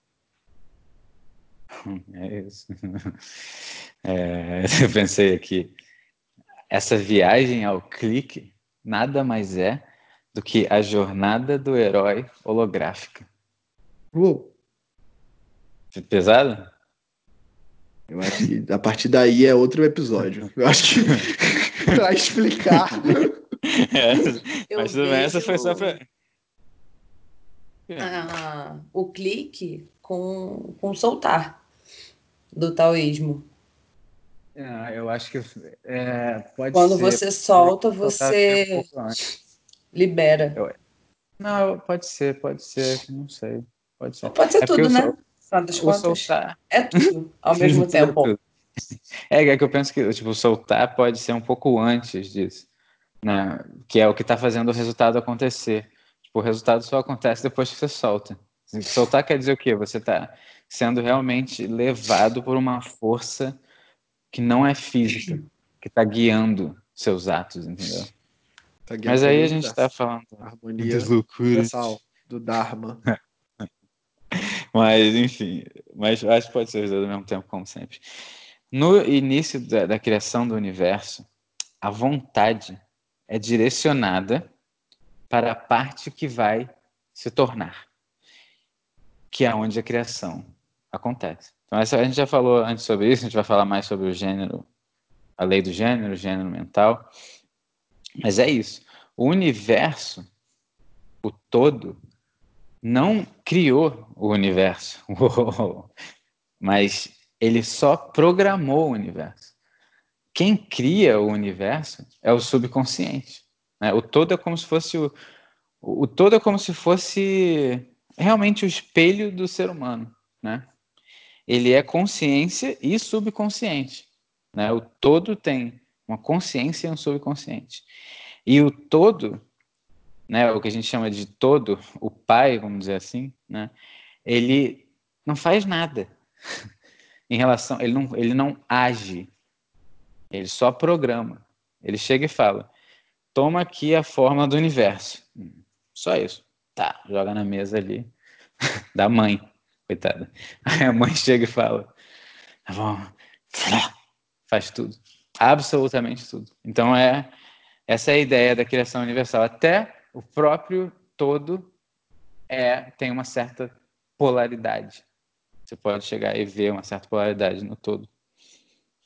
É isso. É, eu pensei aqui, essa viagem ao clique nada mais é do que a jornada do herói holográfica. Uou. Pesado? Eu acho que a partir daí é outro episódio. Eu acho que vai explicar. É, mas também essa foi só pra. Ah, o clique com, com soltar do taoísmo. É, eu acho que é, pode Quando ser, você solta, você. Um libera. Eu... Não, pode ser, pode ser, não sei. Pode ser, pode ser é tudo, né? Sou... Contas, soltar... É tudo, ao mesmo tempo. É, é que eu penso que tipo, soltar pode ser um pouco antes disso, né? Que é o que está fazendo o resultado acontecer. Tipo, o resultado só acontece depois que você solta. Soltar quer dizer o quê? Você está sendo realmente levado por uma força que não é física, que está guiando seus atos, entendeu? Tá Mas aí a gente está falando harmonia universal do Dharma. mas, enfim, mas acho que pode ser usado ao mesmo tempo, como sempre. No início da, da criação do universo, a vontade é direcionada para a parte que vai se tornar, que é onde a criação acontece. Então, essa, a gente já falou antes sobre isso, a gente vai falar mais sobre o gênero, a lei do gênero, o gênero mental. Mas é isso. O universo, o todo, não criou o universo, mas ele só programou o universo. Quem cria o universo é o subconsciente. Né? O todo é como se fosse o, o todo é como se fosse realmente o espelho do ser humano, né? Ele é consciência e subconsciente, né? O todo tem uma consciência e um subconsciente. E o todo, né, o que a gente chama de todo, o pai, vamos dizer assim, né, ele não faz nada em relação, ele não, ele não age, ele só programa. Ele chega e fala: toma aqui a forma do universo. Só isso. Tá, joga na mesa ali, da mãe, coitada. Aí a mãe chega e fala: tá bom, faz tudo, absolutamente tudo. Então é essa é a ideia da criação universal. Até o próprio todo é tem uma certa polaridade. Você pode chegar e ver uma certa polaridade no todo.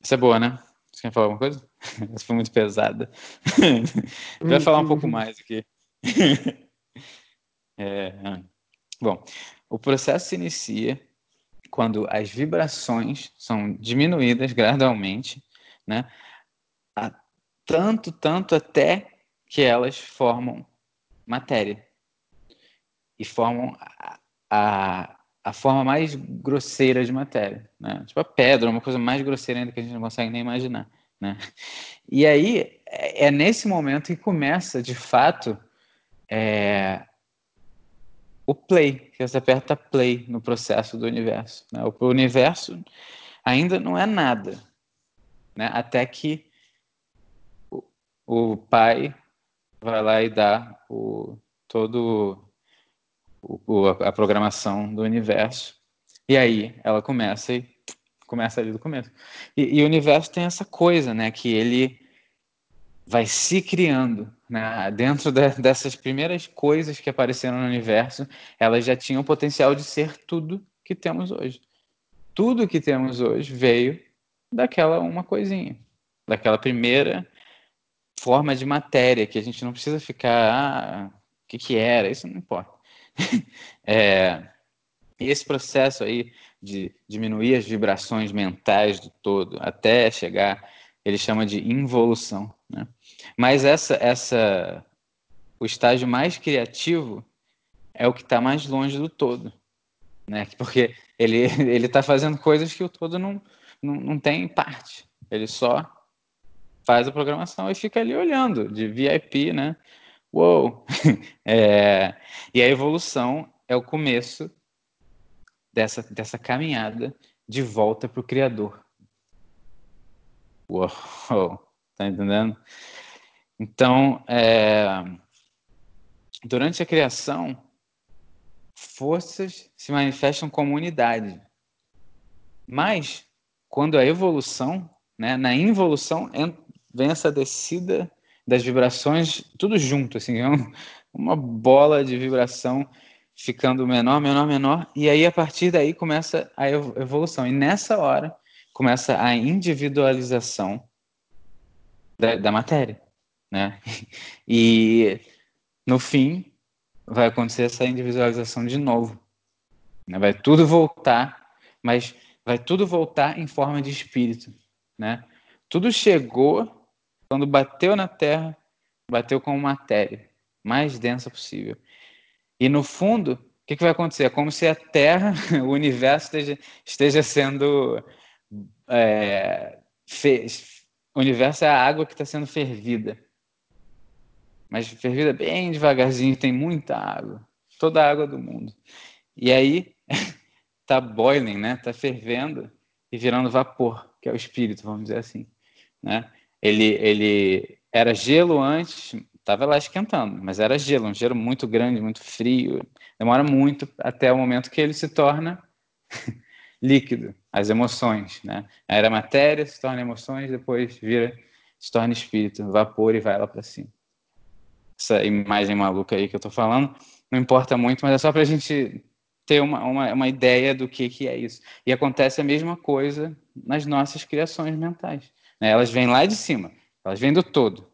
Isso é boa, né? Você quer falar alguma coisa? Essa foi muito pesada. Vai falar um pouco mais aqui. É, bom, o processo se inicia quando as vibrações são diminuídas gradualmente, né? tanto, tanto até que elas formam matéria e formam a, a, a, forma mais grosseira de matéria, né? Tipo a pedra, uma coisa mais grosseira ainda que a gente não consegue nem imaginar, né? E aí é, é nesse momento que começa, de fato, é, o play, que você aperta play no processo do universo. Né? O universo ainda não é nada, né? Até que o vai lá e dá o, todo o, a programação do universo. E aí ela começa e começa ali do começo. E, e, o universo tem essa coisa, né, que ele vai se criando, né, dentro de, dessas primeiras coisas que apareceram no universo, elas já tinham o potencial de ser tudo que temos hoje. Tudo que temos hoje veio daquela uma coisinha, daquela primeira forma de matéria, que a gente não precisa ficar, ah, o que, que era, isso não importa. é, esse processo aí de diminuir as vibrações mentais do todo até chegar, ele chama de involução. Né? Mas essa, essa, o estágio mais criativo é o que está mais longe do todo, né? Porque ele ele está fazendo coisas que o todo não, não, não tem parte. Ele só faz a programação e fica ali olhando, de VIP, né? Uou! É, e a evolução é o começo dessa, dessa caminhada de volta para o Criador. Uou! Tá entendendo? Então, é, durante a criação, forças se manifestam como unidade. Mas, quando a evolução, né, na involução, vem essa descida das vibrações, tudo junto, assim, é um, uma bola de vibração ficando menor, menor, menor, e aí a partir daí começa a evolução. E nessa hora começa a individualização da, da matéria, né? E no fim vai acontecer essa individualização de novo. Né? Vai tudo voltar, mas vai tudo voltar em forma de espírito, né? Tudo chegou quando bateu na Terra, bateu com matéria mais densa possível. E no fundo, o que, que vai acontecer? É como se a Terra, o universo esteja, esteja sendo é, o universo é a água que está sendo fervida. Mas fervida bem devagarzinho, tem muita água. Toda a água do mundo. E aí tá boiling, né? Tá fervendo e virando vapor, que é o espírito, vamos dizer assim, né? Ele ele era gelo antes, estava lá esquentando, mas era gelo, um gelo muito grande, muito frio. Demora muito até o momento que ele se torna líquido, as emoções, né? Era matéria, se torna emoções, depois vira, se torna espírito, vapor e vai lá para cima. Essa imagem maluca aí que eu estou falando, não importa muito, mas é só para a gente ter uma, uma, uma, ideia do que, que é isso. E acontece a mesma coisa nas nossas criações mentais. Né? Elas vêm lá de cima, elas vêm do todo.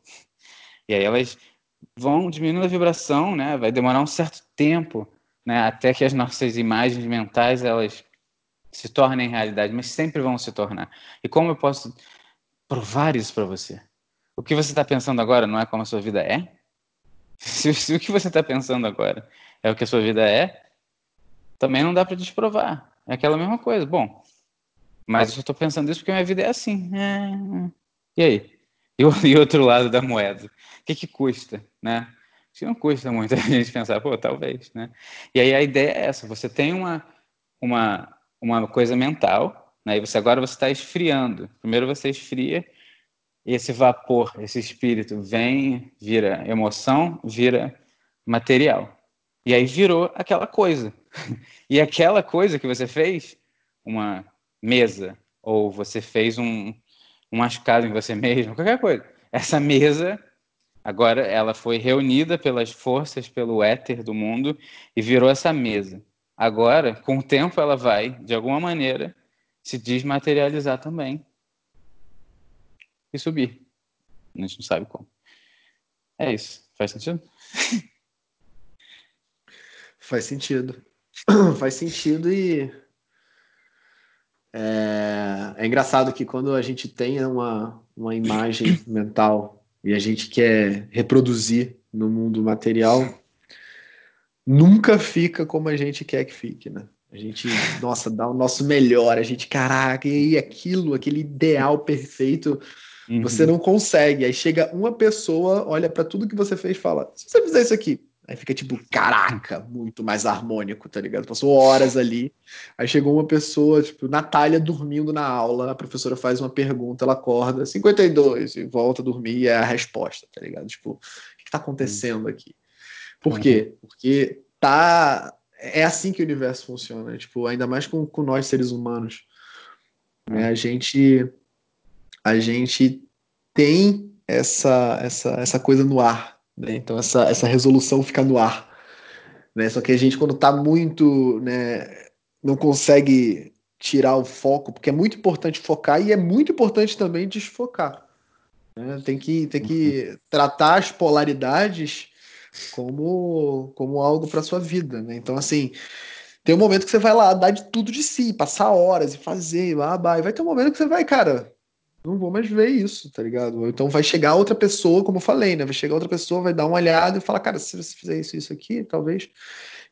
E aí elas vão diminuindo a vibração, né? vai demorar um certo tempo né? até que as nossas imagens mentais elas se tornem realidade, mas sempre vão se tornar. E como eu posso provar isso para você? O que você está pensando agora não é como a sua vida é? Se, se o que você está pensando agora é o que a sua vida é, também não dá para desprovar. É aquela mesma coisa. Bom, mas eu estou pensando isso porque minha vida é assim. É... E aí? E o outro lado da moeda? O que, que custa, né? Que não custa muito a gente pensar, pô, talvez, né? E aí a ideia é essa: você tem uma, uma uma coisa mental, né? E você agora você está esfriando. Primeiro você esfria e esse vapor, esse espírito vem, vira emoção, vira material. E aí virou aquela coisa. E aquela coisa que você fez, uma mesa, ou você fez um, um machucado em você mesmo, qualquer coisa. Essa mesa, agora ela foi reunida pelas forças, pelo éter do mundo e virou essa mesa. Agora, com o tempo, ela vai, de alguma maneira, se desmaterializar também e subir. A gente não sabe como. É isso. Faz sentido? Faz sentido. Faz sentido e. É, é, engraçado que quando a gente tem uma, uma imagem mental e a gente quer reproduzir no mundo material, nunca fica como a gente quer que fique, né? A gente, nossa, dá o nosso melhor, a gente, caraca, e aquilo, aquele ideal perfeito, uhum. você não consegue. Aí chega uma pessoa, olha para tudo que você fez e fala: se você fizer isso aqui, aí fica tipo, caraca, muito mais harmônico, tá ligado? Passou horas ali. Aí chegou uma pessoa, tipo, Natália dormindo na aula, a professora faz uma pergunta, ela acorda, 52, e volta a dormir, e é a resposta, tá ligado? Tipo, o que tá acontecendo aqui? Por uhum. quê? Porque tá. É assim que o universo funciona, né? tipo, ainda mais com, com nós seres humanos. Né? A gente. A gente tem essa, essa, essa coisa no ar. Né? Então, essa, essa resolução fica no ar. Né? Só que a gente, quando tá muito. Né, não consegue tirar o foco, porque é muito importante focar e é muito importante também desfocar. Né? Tem que, tem que uhum. tratar as polaridades como, como algo para sua vida, né? Então, assim, tem um momento que você vai lá dar de tudo de si, passar horas e fazer, blá, blá, e vai ter um momento que você vai, cara, não vou mais ver isso, tá ligado? Então vai chegar outra pessoa, como eu falei, né? Vai chegar outra pessoa, vai dar uma olhada e falar, cara, se você fizer isso, isso aqui, talvez.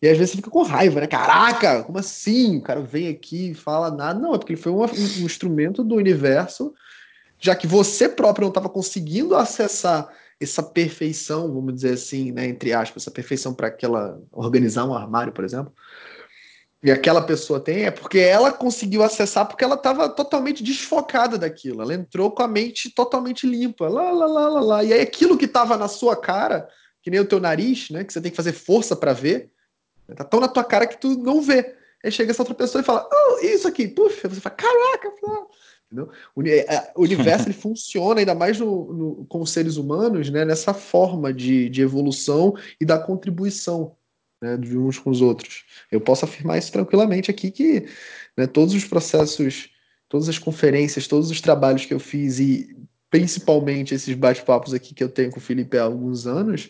E às vezes você fica com raiva, né? Caraca, como assim? O cara vem aqui e fala nada. Não, é porque ele foi um, um instrumento do universo, já que você próprio não estava conseguindo acessar essa perfeição, vamos dizer assim, né, entre aspas, essa perfeição para aquela organizar um armário, por exemplo, e aquela pessoa tem, é porque ela conseguiu acessar porque ela estava totalmente desfocada daquilo. Ela entrou com a mente totalmente limpa, lá, lá, lá, lá, lá. E aí aquilo que estava na sua cara, que nem o teu nariz, né, que você tem que fazer força para ver, tá tão na tua cara que tu não vê. Aí chega essa outra pessoa e fala, oh, isso aqui, puf, você fala, caraca, Entendeu? É, é, o universo ele funciona ainda mais no, no, com os seres humanos né, nessa forma de, de evolução e da contribuição né, de uns com os outros. Eu posso afirmar isso tranquilamente aqui que né, todos os processos, todas as conferências, todos os trabalhos que eu fiz e principalmente esses bate-papos aqui que eu tenho com o Felipe há alguns anos,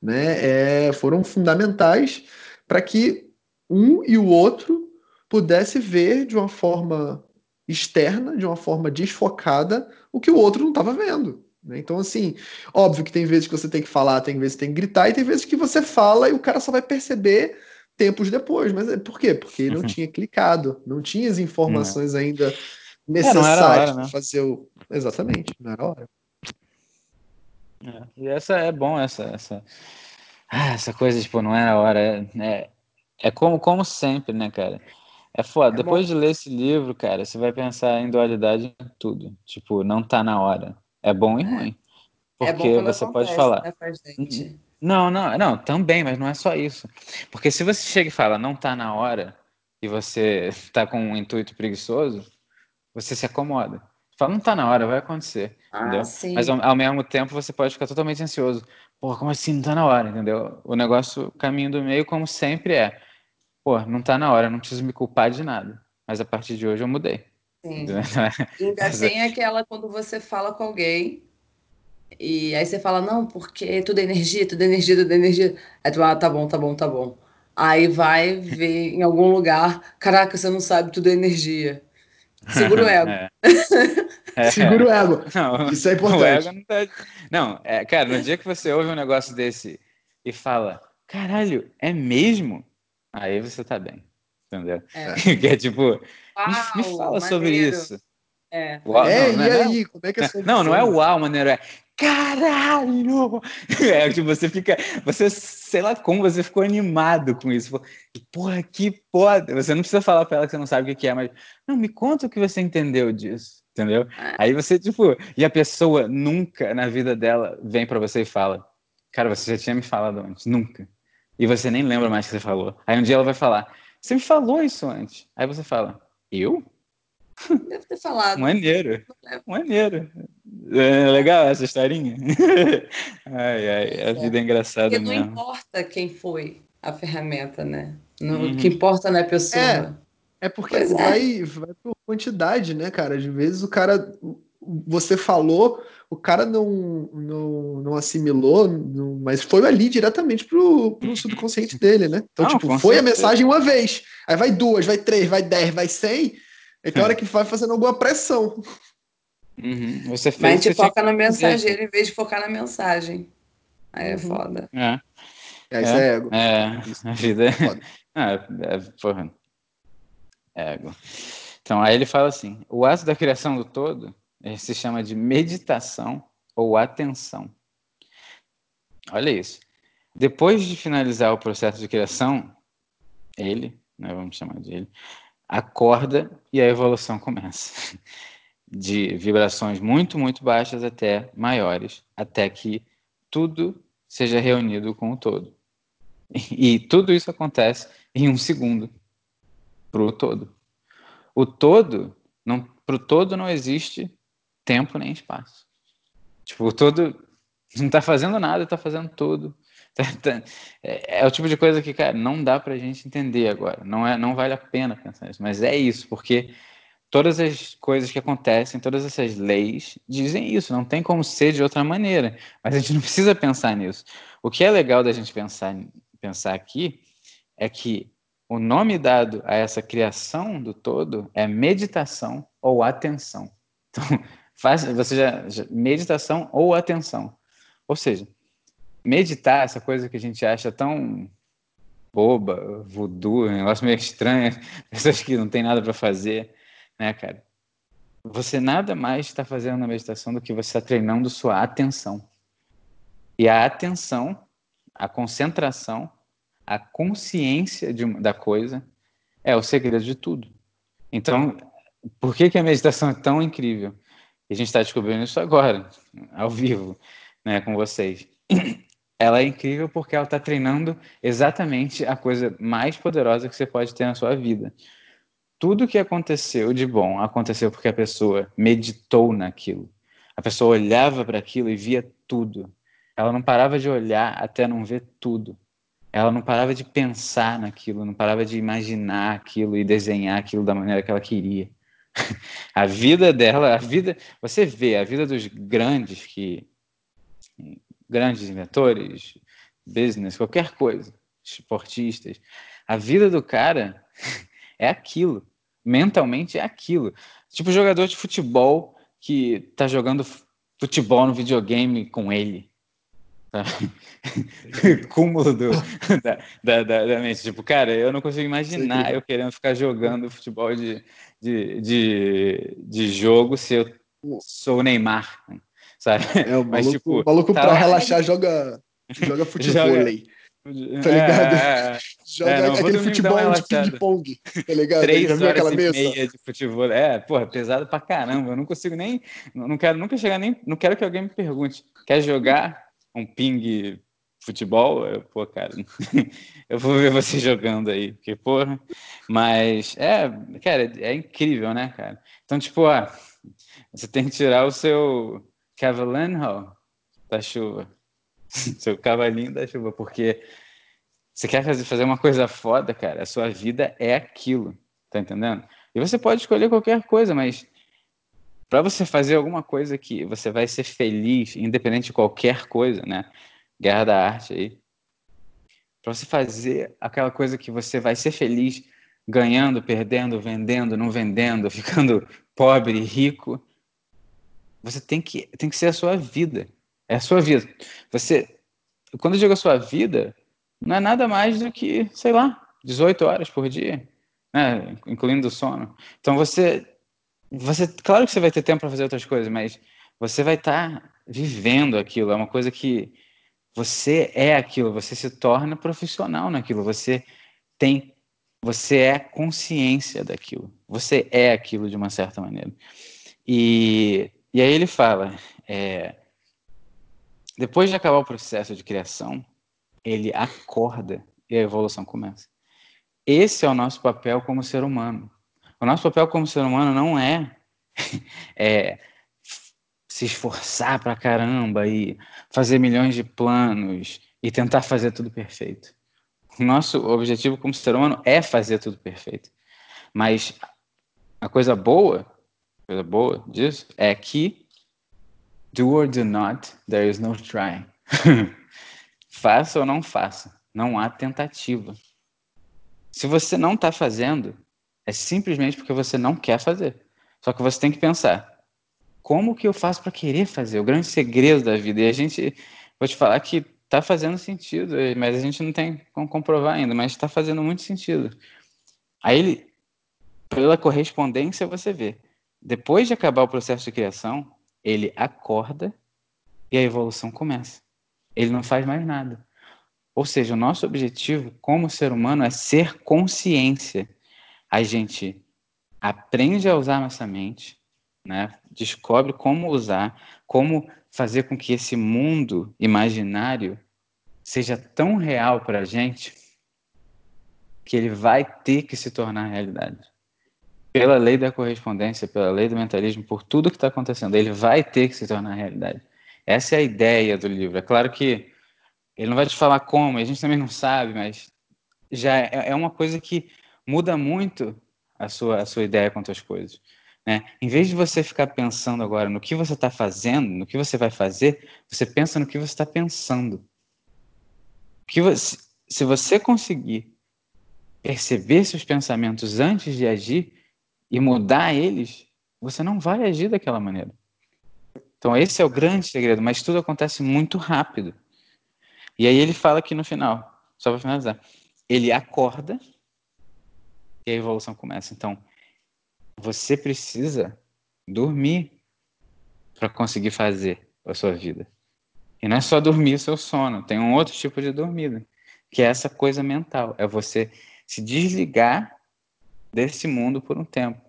né, é, foram fundamentais para que um e o outro pudesse ver de uma forma externa, de uma forma desfocada, o que o outro não estava vendo. Né? Então, assim, óbvio que tem vezes que você tem que falar, tem vezes que tem que gritar, e tem vezes que você fala e o cara só vai perceber tempos depois. Mas é por quê? Porque ele não uhum. tinha clicado, não tinha as informações ainda necessários é, para fazer o. Exatamente, não era hora. É, e essa é bom, essa, essa, ah, essa coisa, tipo, não era hora. É, é, é como, como sempre, né, cara? É foda. É Depois bom. de ler esse livro, cara, você vai pensar em dualidade em tudo. Tipo, não tá na hora. É bom e ruim. É Porque é você pode falar. Né, não, não, não, também, mas não é só isso. Porque se você chega e fala, não tá na hora, e você tá com um intuito preguiçoso, você se acomoda. Fala, não tá na hora, vai acontecer. Ah, entendeu? Sim. Mas ao, ao, mesmo tempo você pode ficar totalmente ansioso. Pô, como assim não tá na hora, entendeu? O negócio, o caminho do meio, como sempre é. Pô, não tá na hora, não preciso me culpar de nada. Mas a partir de hoje eu mudei. Sim. Ainda tem aquela quando você fala com alguém e aí você fala, não, porque tudo é energia, tudo é energia, tudo é energia. Aí tu fala, ah, tá bom, tá bom, tá bom. Aí vai ver em algum lugar, caraca, você não sabe, tudo é energia. Segura o ego. É. É. Segura o ego. Não, Isso é importante. não, tá... não é, cara, no dia que você ouve um negócio desse e fala, caralho, é mesmo? Aí você tá bem. Entendeu? É. que é tipo, Uau, me, fala maneiro. sobre isso. É, uau, é não, e é, aí? Como é que é Não, não é uau, maneiro, é caralho! É que você fica, você, sei lá como, você ficou animado com isso. Porra, que foda! Você não precisa falar pra ela que você não sabe o que é, mas, não, me conta o que você entendeu disso, entendeu? É. Aí você, tipo, e a pessoa nunca na vida dela vem para você e fala, cara, você já tinha me falado antes, nunca. E você nem lembra mais que você falou. Aí um dia ela vai falar, você me falou isso antes. Aí você fala, eu? Deve ter falado. Maneiro. Maneiro. É legal essa historinha. ai, ai, a vida é engraçada Porque mesmo. não importa quem foi a ferramenta, né? Não, uhum. O que importa não é a pessoa. É, é porque é. vai, vai por quantidade, né, cara? Às vezes o cara. Você falou, o cara não, não, não assimilou, não, mas foi ali diretamente pro, pro subconsciente dele, né? Então, não, tipo, foi certeza. a mensagem uma vez, aí vai duas, vai três, vai dez, vai cem, então, hora que vai fazendo alguma pressão. Uhum. Você fez, Mas a gente foca no mensageiro em vez de focar na mensagem. Aí é uhum. foda. É. É, isso é ego. É, a vida é. É, é, porra. É ego. Então, aí ele fala assim: o ato da criação do todo se chama de meditação ou atenção. Olha isso. Depois de finalizar o processo de criação, ele, né, vamos chamar de ele, acorda e a evolução começa. De vibrações muito, muito baixas até maiores, até que tudo seja reunido com o todo. E tudo isso acontece em um segundo para o todo. O todo, para o todo não existe tempo nem espaço. Tipo, todo não está fazendo nada, está fazendo tudo. É, é, o tipo de coisa que, cara, não dá pra gente entender agora. Não, é, não vale a pena pensar nisso. Mas é isso, porque todas as coisas que acontecem, todas essas leis dizem isso. Não tem como ser de outra maneira. Mas a gente não precisa pensar nisso. O que é legal da gente pensar, pensar aqui é que o nome dado a essa criação do todo é meditação ou atenção. Então, faz, você já, já meditação ou atenção. Ou seja, meditar, essa coisa que a gente acha tão boba, voodoo, um negócio meio estranho, pessoas que não tem nada para fazer, né, cara? Você nada mais está fazendo na meditação do que você está treinando sua atenção. E a atenção, a concentração, a consciência de, da coisa é o segredo de tudo. Então, por que, que a meditação é tão incrível? E a gente está descobrindo isso agora, ao vivo, né, com vocês ela é incrível porque ela está treinando exatamente a coisa mais poderosa que você pode ter na sua vida. Tudo que aconteceu de bom aconteceu porque a pessoa meditou naquilo. A pessoa olhava para aquilo e via tudo. Ela não parava de olhar até não ver tudo. Ela não parava de pensar naquilo, não parava de imaginar aquilo e desenhar aquilo da maneira que ela queria. A vida dela, a vida, você vê a vida dos grandes que grandes inventores, business, qualquer coisa, esportistas. A vida do cara é aquilo. Mentalmente é aquilo. Tipo jogador de futebol que tá jogando futebol no videogame com ele. Cúmulo do, da, da, da, da, mente. Tipo, cara, eu não consigo imaginar eu querendo ficar jogando futebol de, de, de, de jogo se eu sou o Neymar. Sabe? É, o maluco, Mas, tipo, o maluco tá pra lá, relaxar joga, joga futebol. Tá ligado? É, é, Joga é, aquele futebol de ping-pong, tá ligado? Três horas aquela e mesa? meia de futebol. É, porra, pesado pra caramba. Eu não consigo nem. Não quero nunca chegar nem. Não quero que alguém me pergunte. Quer jogar um ping futebol? Eu, pô, cara, eu vou ver você jogando aí. Porque, porra. Mas, é, cara, é incrível, né, cara? Então, tipo, ó, você tem que tirar o seu Cavalinho da chuva. seu cavalinho da chuva, porque você quer fazer uma coisa foda, cara, a sua vida é aquilo, tá entendendo? E você pode escolher qualquer coisa, mas para você fazer alguma coisa que você vai ser feliz, independente de qualquer coisa, né? Guerra da arte aí. Para você fazer aquela coisa que você vai ser feliz ganhando, perdendo, vendendo, não vendendo, ficando pobre, rico, você tem que, tem que ser a sua vida. É a sua vida. Você, quando eu digo a sua vida, não é nada mais do que, sei lá, 18 horas por dia, né? incluindo o sono. Então você, você, claro que você vai ter tempo para fazer outras coisas, mas você vai estar tá vivendo aquilo. É uma coisa que você é aquilo. Você se torna profissional naquilo. Você tem, você é consciência daquilo. Você é aquilo de uma certa maneira. E, e aí ele fala. É, depois de acabar o processo de criação, ele acorda e a evolução começa. Esse é o nosso papel como ser humano. O nosso papel como ser humano não é, é se esforçar pra caramba e fazer milhões de planos e tentar fazer tudo perfeito. O nosso objetivo como ser humano é fazer tudo perfeito. Mas a coisa boa, a coisa boa disso é que Do or do not, there is no try. faça ou não faça, não há tentativa. Se você não está fazendo, é simplesmente porque você não quer fazer. Só que você tem que pensar: como que eu faço para querer fazer? O grande segredo da vida. E a gente, vou te falar que está fazendo sentido, mas a gente não tem como comprovar ainda, mas está fazendo muito sentido. Aí ele, pela correspondência, você vê. Depois de acabar o processo de criação, ele acorda e a evolução começa. Ele não faz mais nada. Ou seja, o nosso objetivo como ser humano é ser consciência. A gente aprende a usar nossa mente, né? descobre como usar, como fazer com que esse mundo imaginário seja tão real para a gente que ele vai ter que se tornar realidade pela lei da correspondência, pela lei do mentalismo, por tudo que está acontecendo, ele vai ter que se tornar realidade. Essa é a ideia do livro. É claro que ele não vai te falar como, a gente também não sabe, mas já é, é uma coisa que muda muito a sua, a sua ideia quanto às coisas. Né? Em vez de você ficar pensando agora no que você está fazendo, no que você vai fazer, você pensa no que você está pensando. Que você, se você conseguir perceber seus pensamentos antes de agir, e mudar eles, você não vai agir daquela maneira. Então, esse é o grande segredo, mas tudo acontece muito rápido. E aí ele fala aqui no final, só para finalizar, ele acorda e a evolução começa. Então, você precisa dormir para conseguir fazer a sua vida. E não é só dormir o seu sono, tem um outro tipo de dormida, que é essa coisa mental, é você se desligar desse mundo por um tempo.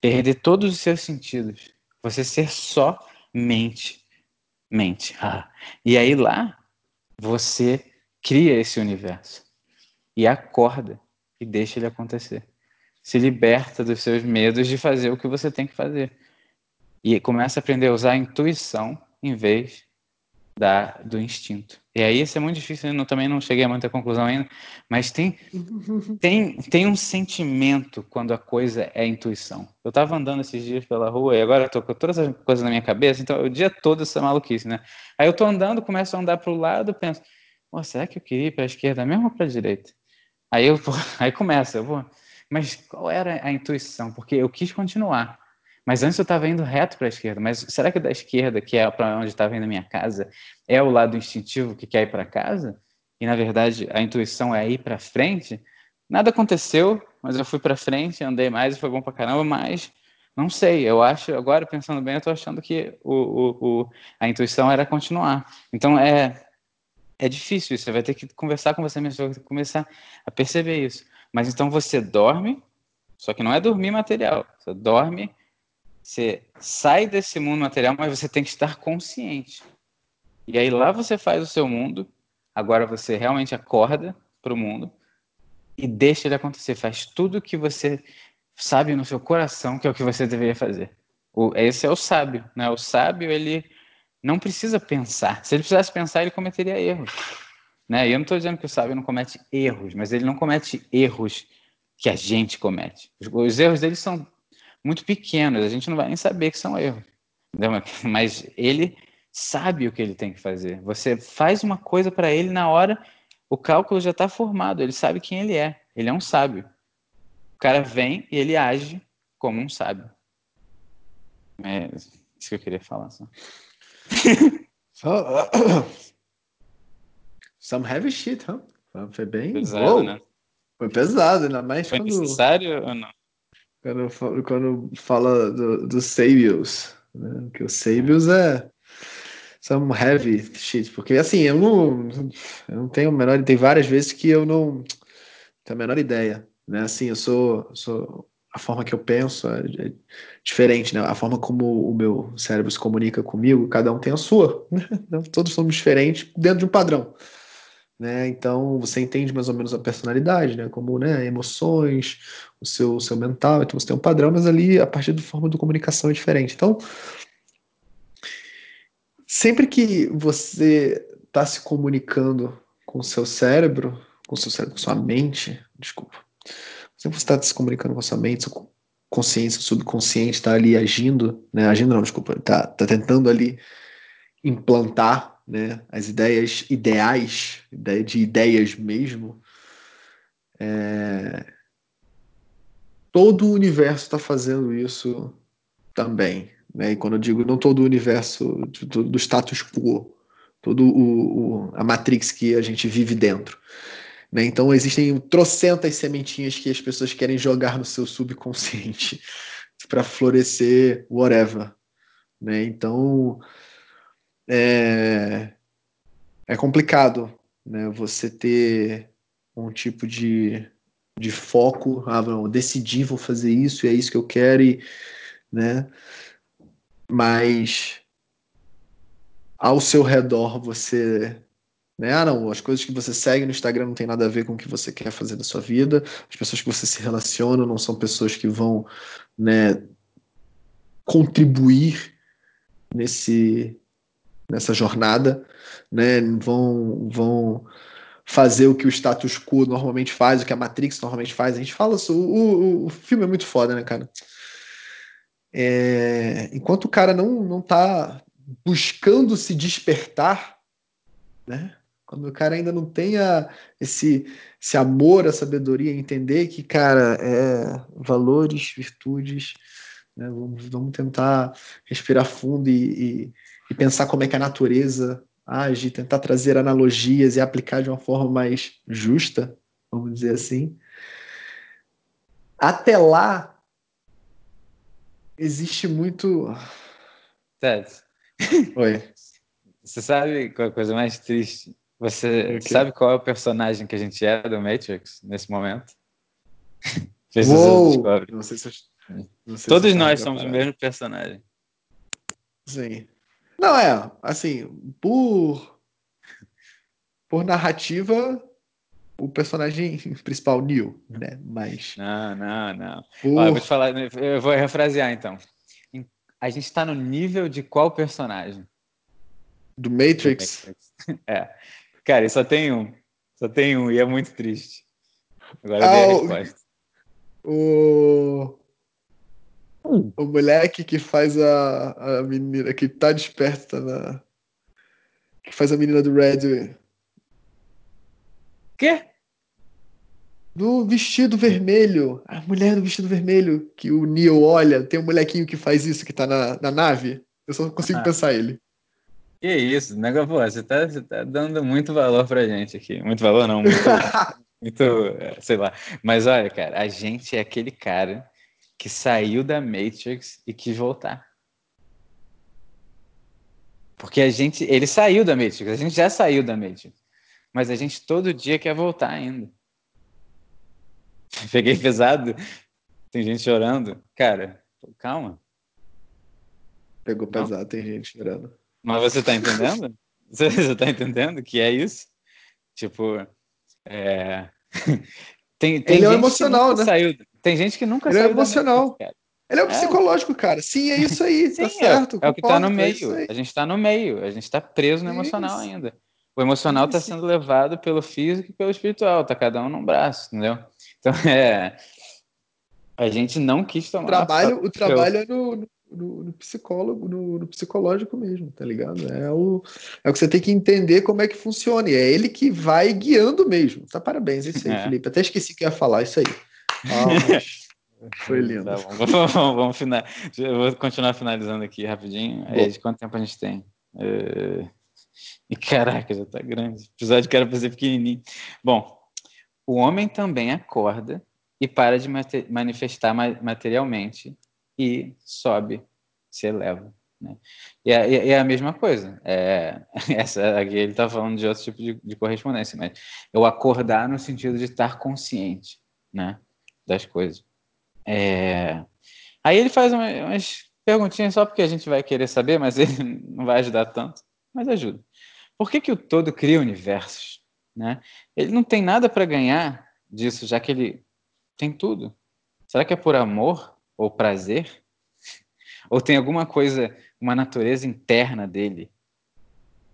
Perder todos os seus sentidos. Você ser só mente. Mente. Ah. E aí lá, você cria esse universo. E acorda e deixa ele acontecer. Se liberta dos seus medos de fazer o que você tem que fazer. E começa a aprender a usar a intuição em vez da, do instinto. E aí isso é muito difícil, eu também não cheguei a muita conclusão ainda, mas tem, tem, tem um sentimento quando a coisa é intuição. Eu estava andando esses dias pela rua e agora estou com todas as coisas na minha cabeça, então o dia todo essa maluquice, né? Aí eu estou andando, começo a andar para o lado, penso, será que eu queria ir para a esquerda mesmo ou para a direita? Aí, eu, aí começa, eu vou, mas qual era a intuição? Porque eu quis continuar, Mas antes eu estava indo reto para a esquerda. Mas será que da esquerda, que é para onde estava indo a minha casa, é o lado instintivo que quer ir para casa? E na verdade a intuição é ir para frente? Nada aconteceu, mas eu fui para frente, andei mais e foi bom para caramba. Mas não sei, eu acho, agora pensando bem, eu estou achando que o, o, o, a intuição era continuar. Então é, é difícil isso, você vai ter que conversar com você mesmo, você vai ter que começar a perceber isso. Mas então você dorme, só que não é dormir material, você dorme você sai desse mundo material, mas você tem que estar consciente. E aí lá você faz o seu mundo, agora você realmente acorda para o mundo e deixa ele acontecer. Faz tudo o que você sabe no seu coração que é o que você deveria fazer. O, esse é o sábio, né? O sábio, ele não precisa pensar. Se ele precisasse pensar, ele cometeria erros. Né? E eu não estou dizendo que o sábio não comete erros, mas ele não comete erros que a gente comete. Os, os erros dele são muito pequenos, a gente não vai nem saber que são erros. Entendeu? Mas ele sabe o que ele tem que fazer. Você faz uma coisa para ele na hora, o cálculo já está formado, ele sabe quem ele é. Ele é um sábio. O cara vem e ele age como um sábio. É isso que eu queria falar. Só. Some heavy shit, huh? Foi bem. Pesado, né? Foi pesado, ainda mais Foi quando... necessário ou não? Quando, quando fala dos do Sabios, né? Que o Sabios é some heavy shit, porque assim, eu não, eu não tenho a menor, tem várias vezes que eu não tenho a menor ideia, né? Assim, eu sou, sou a forma que eu penso é, é diferente, né? A forma como o meu cérebro se comunica comigo, cada um tem a sua, né? Todos somos diferentes dentro de um padrão né? Então você entende mais ou menos a personalidade, né? Como, né? Emoções, o seu, o seu mental. Então você tem um padrão, mas ali a partir da forma de comunicação é diferente. Então sempre que você está se comunicando com o seu cérebro, com o seu cérebro, com sua mente, desculpa. Sempre você está se comunicando com a sua mente, sua consciência, subconsciente está ali agindo, né? Agindo não, desculpa, está tá tentando ali implantar né, as ideias ideais, ideia de ideias mesmo, é... todo o universo está fazendo isso também. Né? E quando eu digo não todo o universo do, status quo, todo o, o, a matrix que a gente vive dentro. Né? Então existem trocentas sementinhas que as pessoas querem jogar no seu subconsciente para florescer whatever. Né? Então é, é complicado né, você ter um tipo de, de foco, ah, não, decidi, vou fazer isso, e é isso que eu quero, e, né, mas ao seu redor você né? Ah, não, as coisas que você segue no Instagram não tem nada a ver com o que você quer fazer da sua vida. As pessoas que você se relaciona não são pessoas que vão, né, contribuir nesse nessa jornada, né? Vão, vão fazer o que o status quo normalmente faz, o que a Matrix normalmente faz. A gente fala o, o, o filme é muito foda, né, cara? É, enquanto o cara não, não tá buscando se despertar, né? Quando o cara ainda não tenha esse, esse amor, a sabedoria, entender que, cara, é valores, virtudes, né? vamos, vamos tentar respirar fundo e, e e pensar como é que a natureza age, tentar trazer analogias e aplicar de uma forma mais justa, vamos dizer assim. Até lá, existe muito. Ted. Oi. Você sabe qual é a coisa mais triste? Você okay. sabe qual é o personagem que a gente é do Matrix nesse momento? Uou! Não sei se eu... Não sei Todos se nós somos o mesmo personagem. Sim. Não, é, assim, por, por narrativa, o personagem principal, Neo, né? Mas. Não, não, não. Por... Eu vou te falar, eu vou refrasear então. A gente está no nível de qual personagem? Do Matrix? Do Matrix. É. Cara, só tem um. Só tem um, e é muito triste. Agora ah, a resposta. O. Hum. O moleque que faz a, a menina, que tá desperta na. Que faz a menina do Red. Quê? no vestido vermelho, a mulher no vestido vermelho, que o Neo olha, tem um molequinho que faz isso, que tá na, na nave. Eu só consigo ah. pensar ele. Que isso, nega, pô, você tá, você tá dando muito valor pra gente aqui. Muito valor, não, muito, muito, é, sei lá. Mas olha, cara, a gente é aquele cara que saiu da Matrix e quis voltar. Porque a gente, ele saiu da Matrix, a gente já saiu da Matrix. Mas a gente todo dia quer voltar ainda. Peguei pesado. Tem gente chorando. Cara, calma. Pegou pesado, Não. tem gente chorando. Mas você tá entendendo? Você, você tá entendendo que é isso? Tipo, é... tem, tem Ele é emocional, né? Saiu... Tem gente que nunca Ele é saiu. Ele é emocional. Ele é é. psicológico, cara. Sim, é isso aí, tá Sim, tá certo. É, é o que tá no é meio. É a gente tá no meio. A gente tá preso no emocional isso. ainda. O emocional está sendo levado pelo físico e pelo espiritual, tá cada um num braço, entendeu? Então é. A gente não quis tomar. O trabalho, o trabalho é no, no, no psicólogo, no, no, psicológico mesmo, tá ligado? É o, é o que você tem que entender como é que funciona. E é ele que vai guiando mesmo. Tá, parabéns, é isso aí, é. Felipe. Até esqueci que ia falar isso aí. Ah, foi lindo. Tá vamos, vamos final... Eu vou continuar finalizando aqui rapidinho. Aí, de quanto tempo a gente tem? Uh... E caraca, já tá grande. O episódio que era pra ser pequenininho. Bom, o homem também acorda e para de manifestar materialmente e sobe, se eleva. Né? E, é, é, a mesma coisa. É, essa aqui ele está falando de outro tipo de, de, correspondência, mas eu acordar no sentido de estar consciente, né, das coisas. É, aí ele faz umas, umas perguntinhas só porque a gente vai querer saber, mas ele não vai ajudar tanto, mas ajuda. Por que, que o todo cria universos? Né? Ele não tem nada para ganhar disso, já que ele tem tudo. Será que é por amor ou prazer? Ou tem alguma coisa, uma natureza interna dele?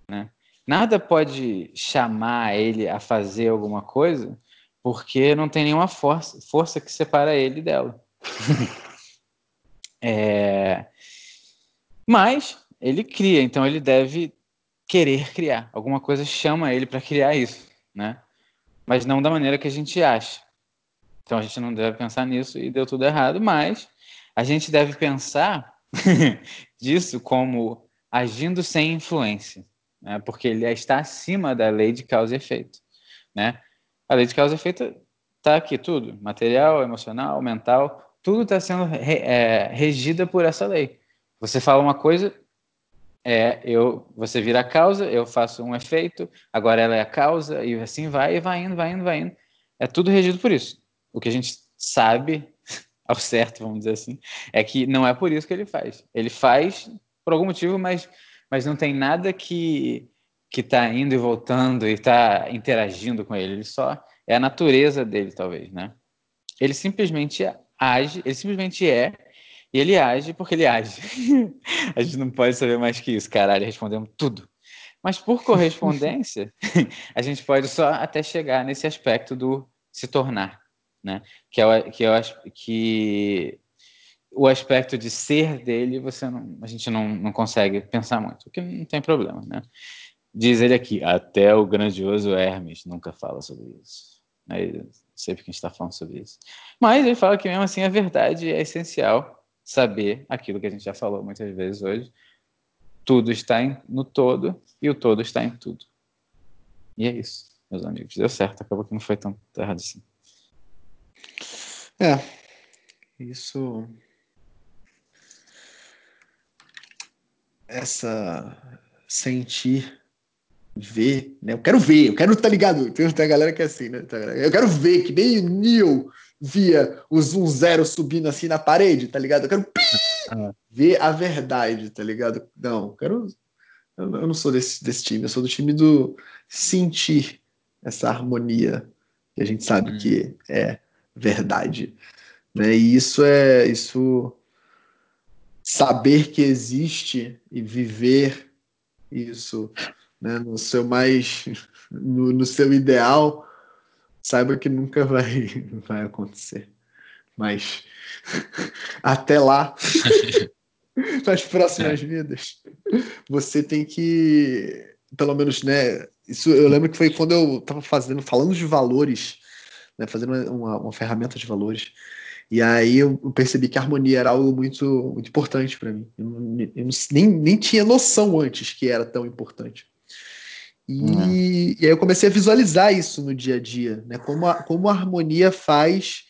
Né? Nada pode chamar ele a fazer alguma coisa porque não tem nenhuma força, força que separa ele dela. é... Mas ele cria, então ele deve querer criar. Alguma coisa chama ele para criar isso, né? Mas não da maneira que a gente acha. Então a gente não deve pensar nisso e deu tudo errado, mas a gente deve pensar disso como agindo sem influência, né? porque ele está acima da lei de causa e efeito. Né? A lei de causa e efeito está aqui, tudo: material, emocional, mental, tudo está sendo re, é, regida por essa lei. Você fala uma coisa, é, eu, você vira a causa, eu faço um efeito, agora ela é a causa, e assim vai, e vai indo, vai indo, vai indo. É tudo regido por isso. O que a gente sabe ao certo, vamos dizer assim, é que não é por isso que ele faz. Ele faz por algum motivo, mas, mas não tem nada que que está indo e voltando e está interagindo com ele. Ele só é a natureza dele, talvez, né? Ele simplesmente age, ele simplesmente é e ele age porque ele age. a gente não pode saber mais que isso, caralho, respondemos tudo. Mas por correspondência, a gente pode só até chegar nesse aspecto do se tornar né? Que é, que eu acho que o aspecto de ser dele você não, a gente não, não consegue pensar muito, porque não tem problema, né? Diz ele aqui, até o grandioso Hermes nunca fala sobre isso. Aí, não sei a gente está falando sobre isso. Mas ele fala que mesmo assim a verdade é essencial saber aquilo que a gente já falou muitas vezes hoje. Tudo está em, no todo e o todo está em tudo. E é isso, meus amigos. Deu certo, acabou que não foi tão errado assim. É, isso. Essa sentir, ver, né? Eu quero ver, eu quero, tá ligado? Tem, tem a galera que é assim, né? Eu quero ver, que nem o Neo via o Zoom Zero subindo assim na parede, tá ligado? Eu quero ah. ver a verdade, tá ligado? Não, eu quero. Eu não sou desse, desse time, eu sou do time do sentir essa harmonia que a gente sabe hum. que é verdade. Né? E isso é isso saber que existe e viver isso né, no seu mais no, no, seu ideal, saiba que nunca vai, vai acontecer. Mas até lá, nas próximas é. vidas, você tem que, pelo menos, né? Isso eu lembro que foi quando eu estava fazendo, falando de valores né, fazendo uma, uma, ferramenta de valores. E aí eu percebi que a harmonia era algo muito, muito importante para mim. Eu, eu, nem, nem tinha noção antes que era tão importante. E, uhum. e aí eu comecei a visualizar isso no dia a dia, né? Como a, como a harmonia faz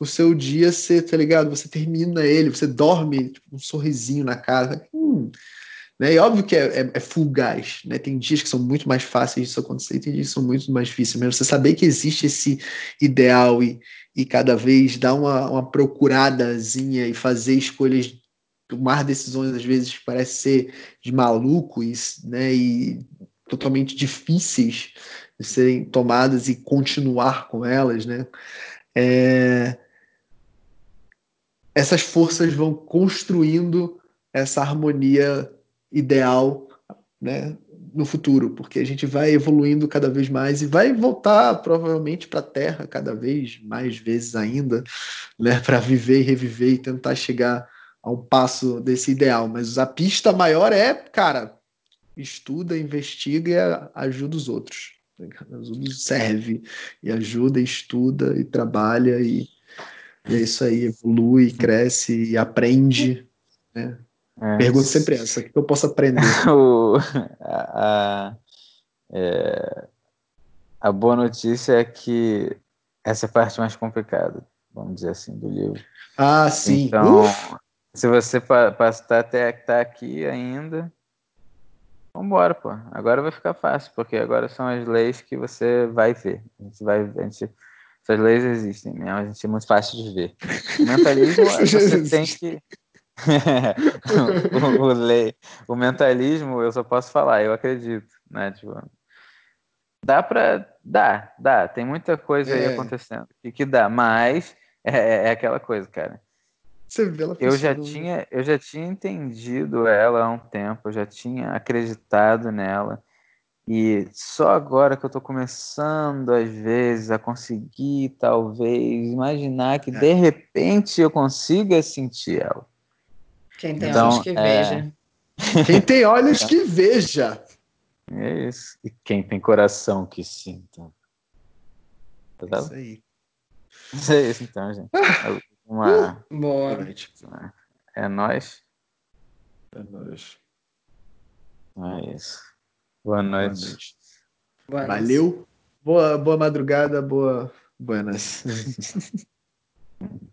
o seu dia ser, tá ligado? Você termina ele, você dorme tipo, um sorrisinho na casa. Hum, né? E óbvio que é, é, é fugaz, né? Tem dias que são muito mais fáceis disso acontecer e tem dias que são muito mais difíceis. Mas você saber que existe esse ideal e, e cada vez dar uma, uma procuradazinha e fazer escolhas, tomar decisões às vezes parece ser de malucos, né? E totalmente difíceis de serem tomadas e continuar com elas, né? É... Essas forças vão construindo essa harmonia ideal, né? No futuro, porque a gente vai evoluindo cada vez mais e vai voltar provavelmente para a Terra cada vez mais vezes ainda, né? Para viver e reviver e tentar chegar a um passo desse ideal. Mas a pista maior é, cara, estuda, investiga e ajuda os outros. Serve e ajuda, estuda e trabalha e, e é isso aí, evolui, cresce e aprende. Né? É. Pergunta sempre essa: o que eu posso aprender? o, a, a, é, a boa notícia é que essa é a parte mais complicada, vamos dizer assim, do livro. Ah, sim. Então, Uf. se você passar até estar tá aqui ainda, Vambora, pô. Agora vai ficar fácil, porque agora são as leis que você vai ver. A gente vai a gente, essas leis existem mesmo, a gente é muito fácil de ver. O mentalismo você tem que. o, o, lei, o mentalismo, eu só posso falar, eu acredito, né? Tipo, dá pra. Dá, dá. Tem muita coisa é. aí acontecendo que, que dá, mas é, é aquela coisa, cara. Você vê ela eu já tinha eu já tinha entendido ela há um tempo, eu já tinha acreditado nela. E só agora que eu estou começando, às vezes, a conseguir, talvez, imaginar que é. de repente eu consiga sentir ela. Quem tem então, olhos que é... veja. Quem tem olhos que veja. É isso. E quem tem coração que sinta. Tá isso aí. É isso então, gente. Uma. Boa. É nós. É nós. É isso. Boa noite. Boa noite. Boa Valeu. Boa, boa madrugada, boa. Buenas.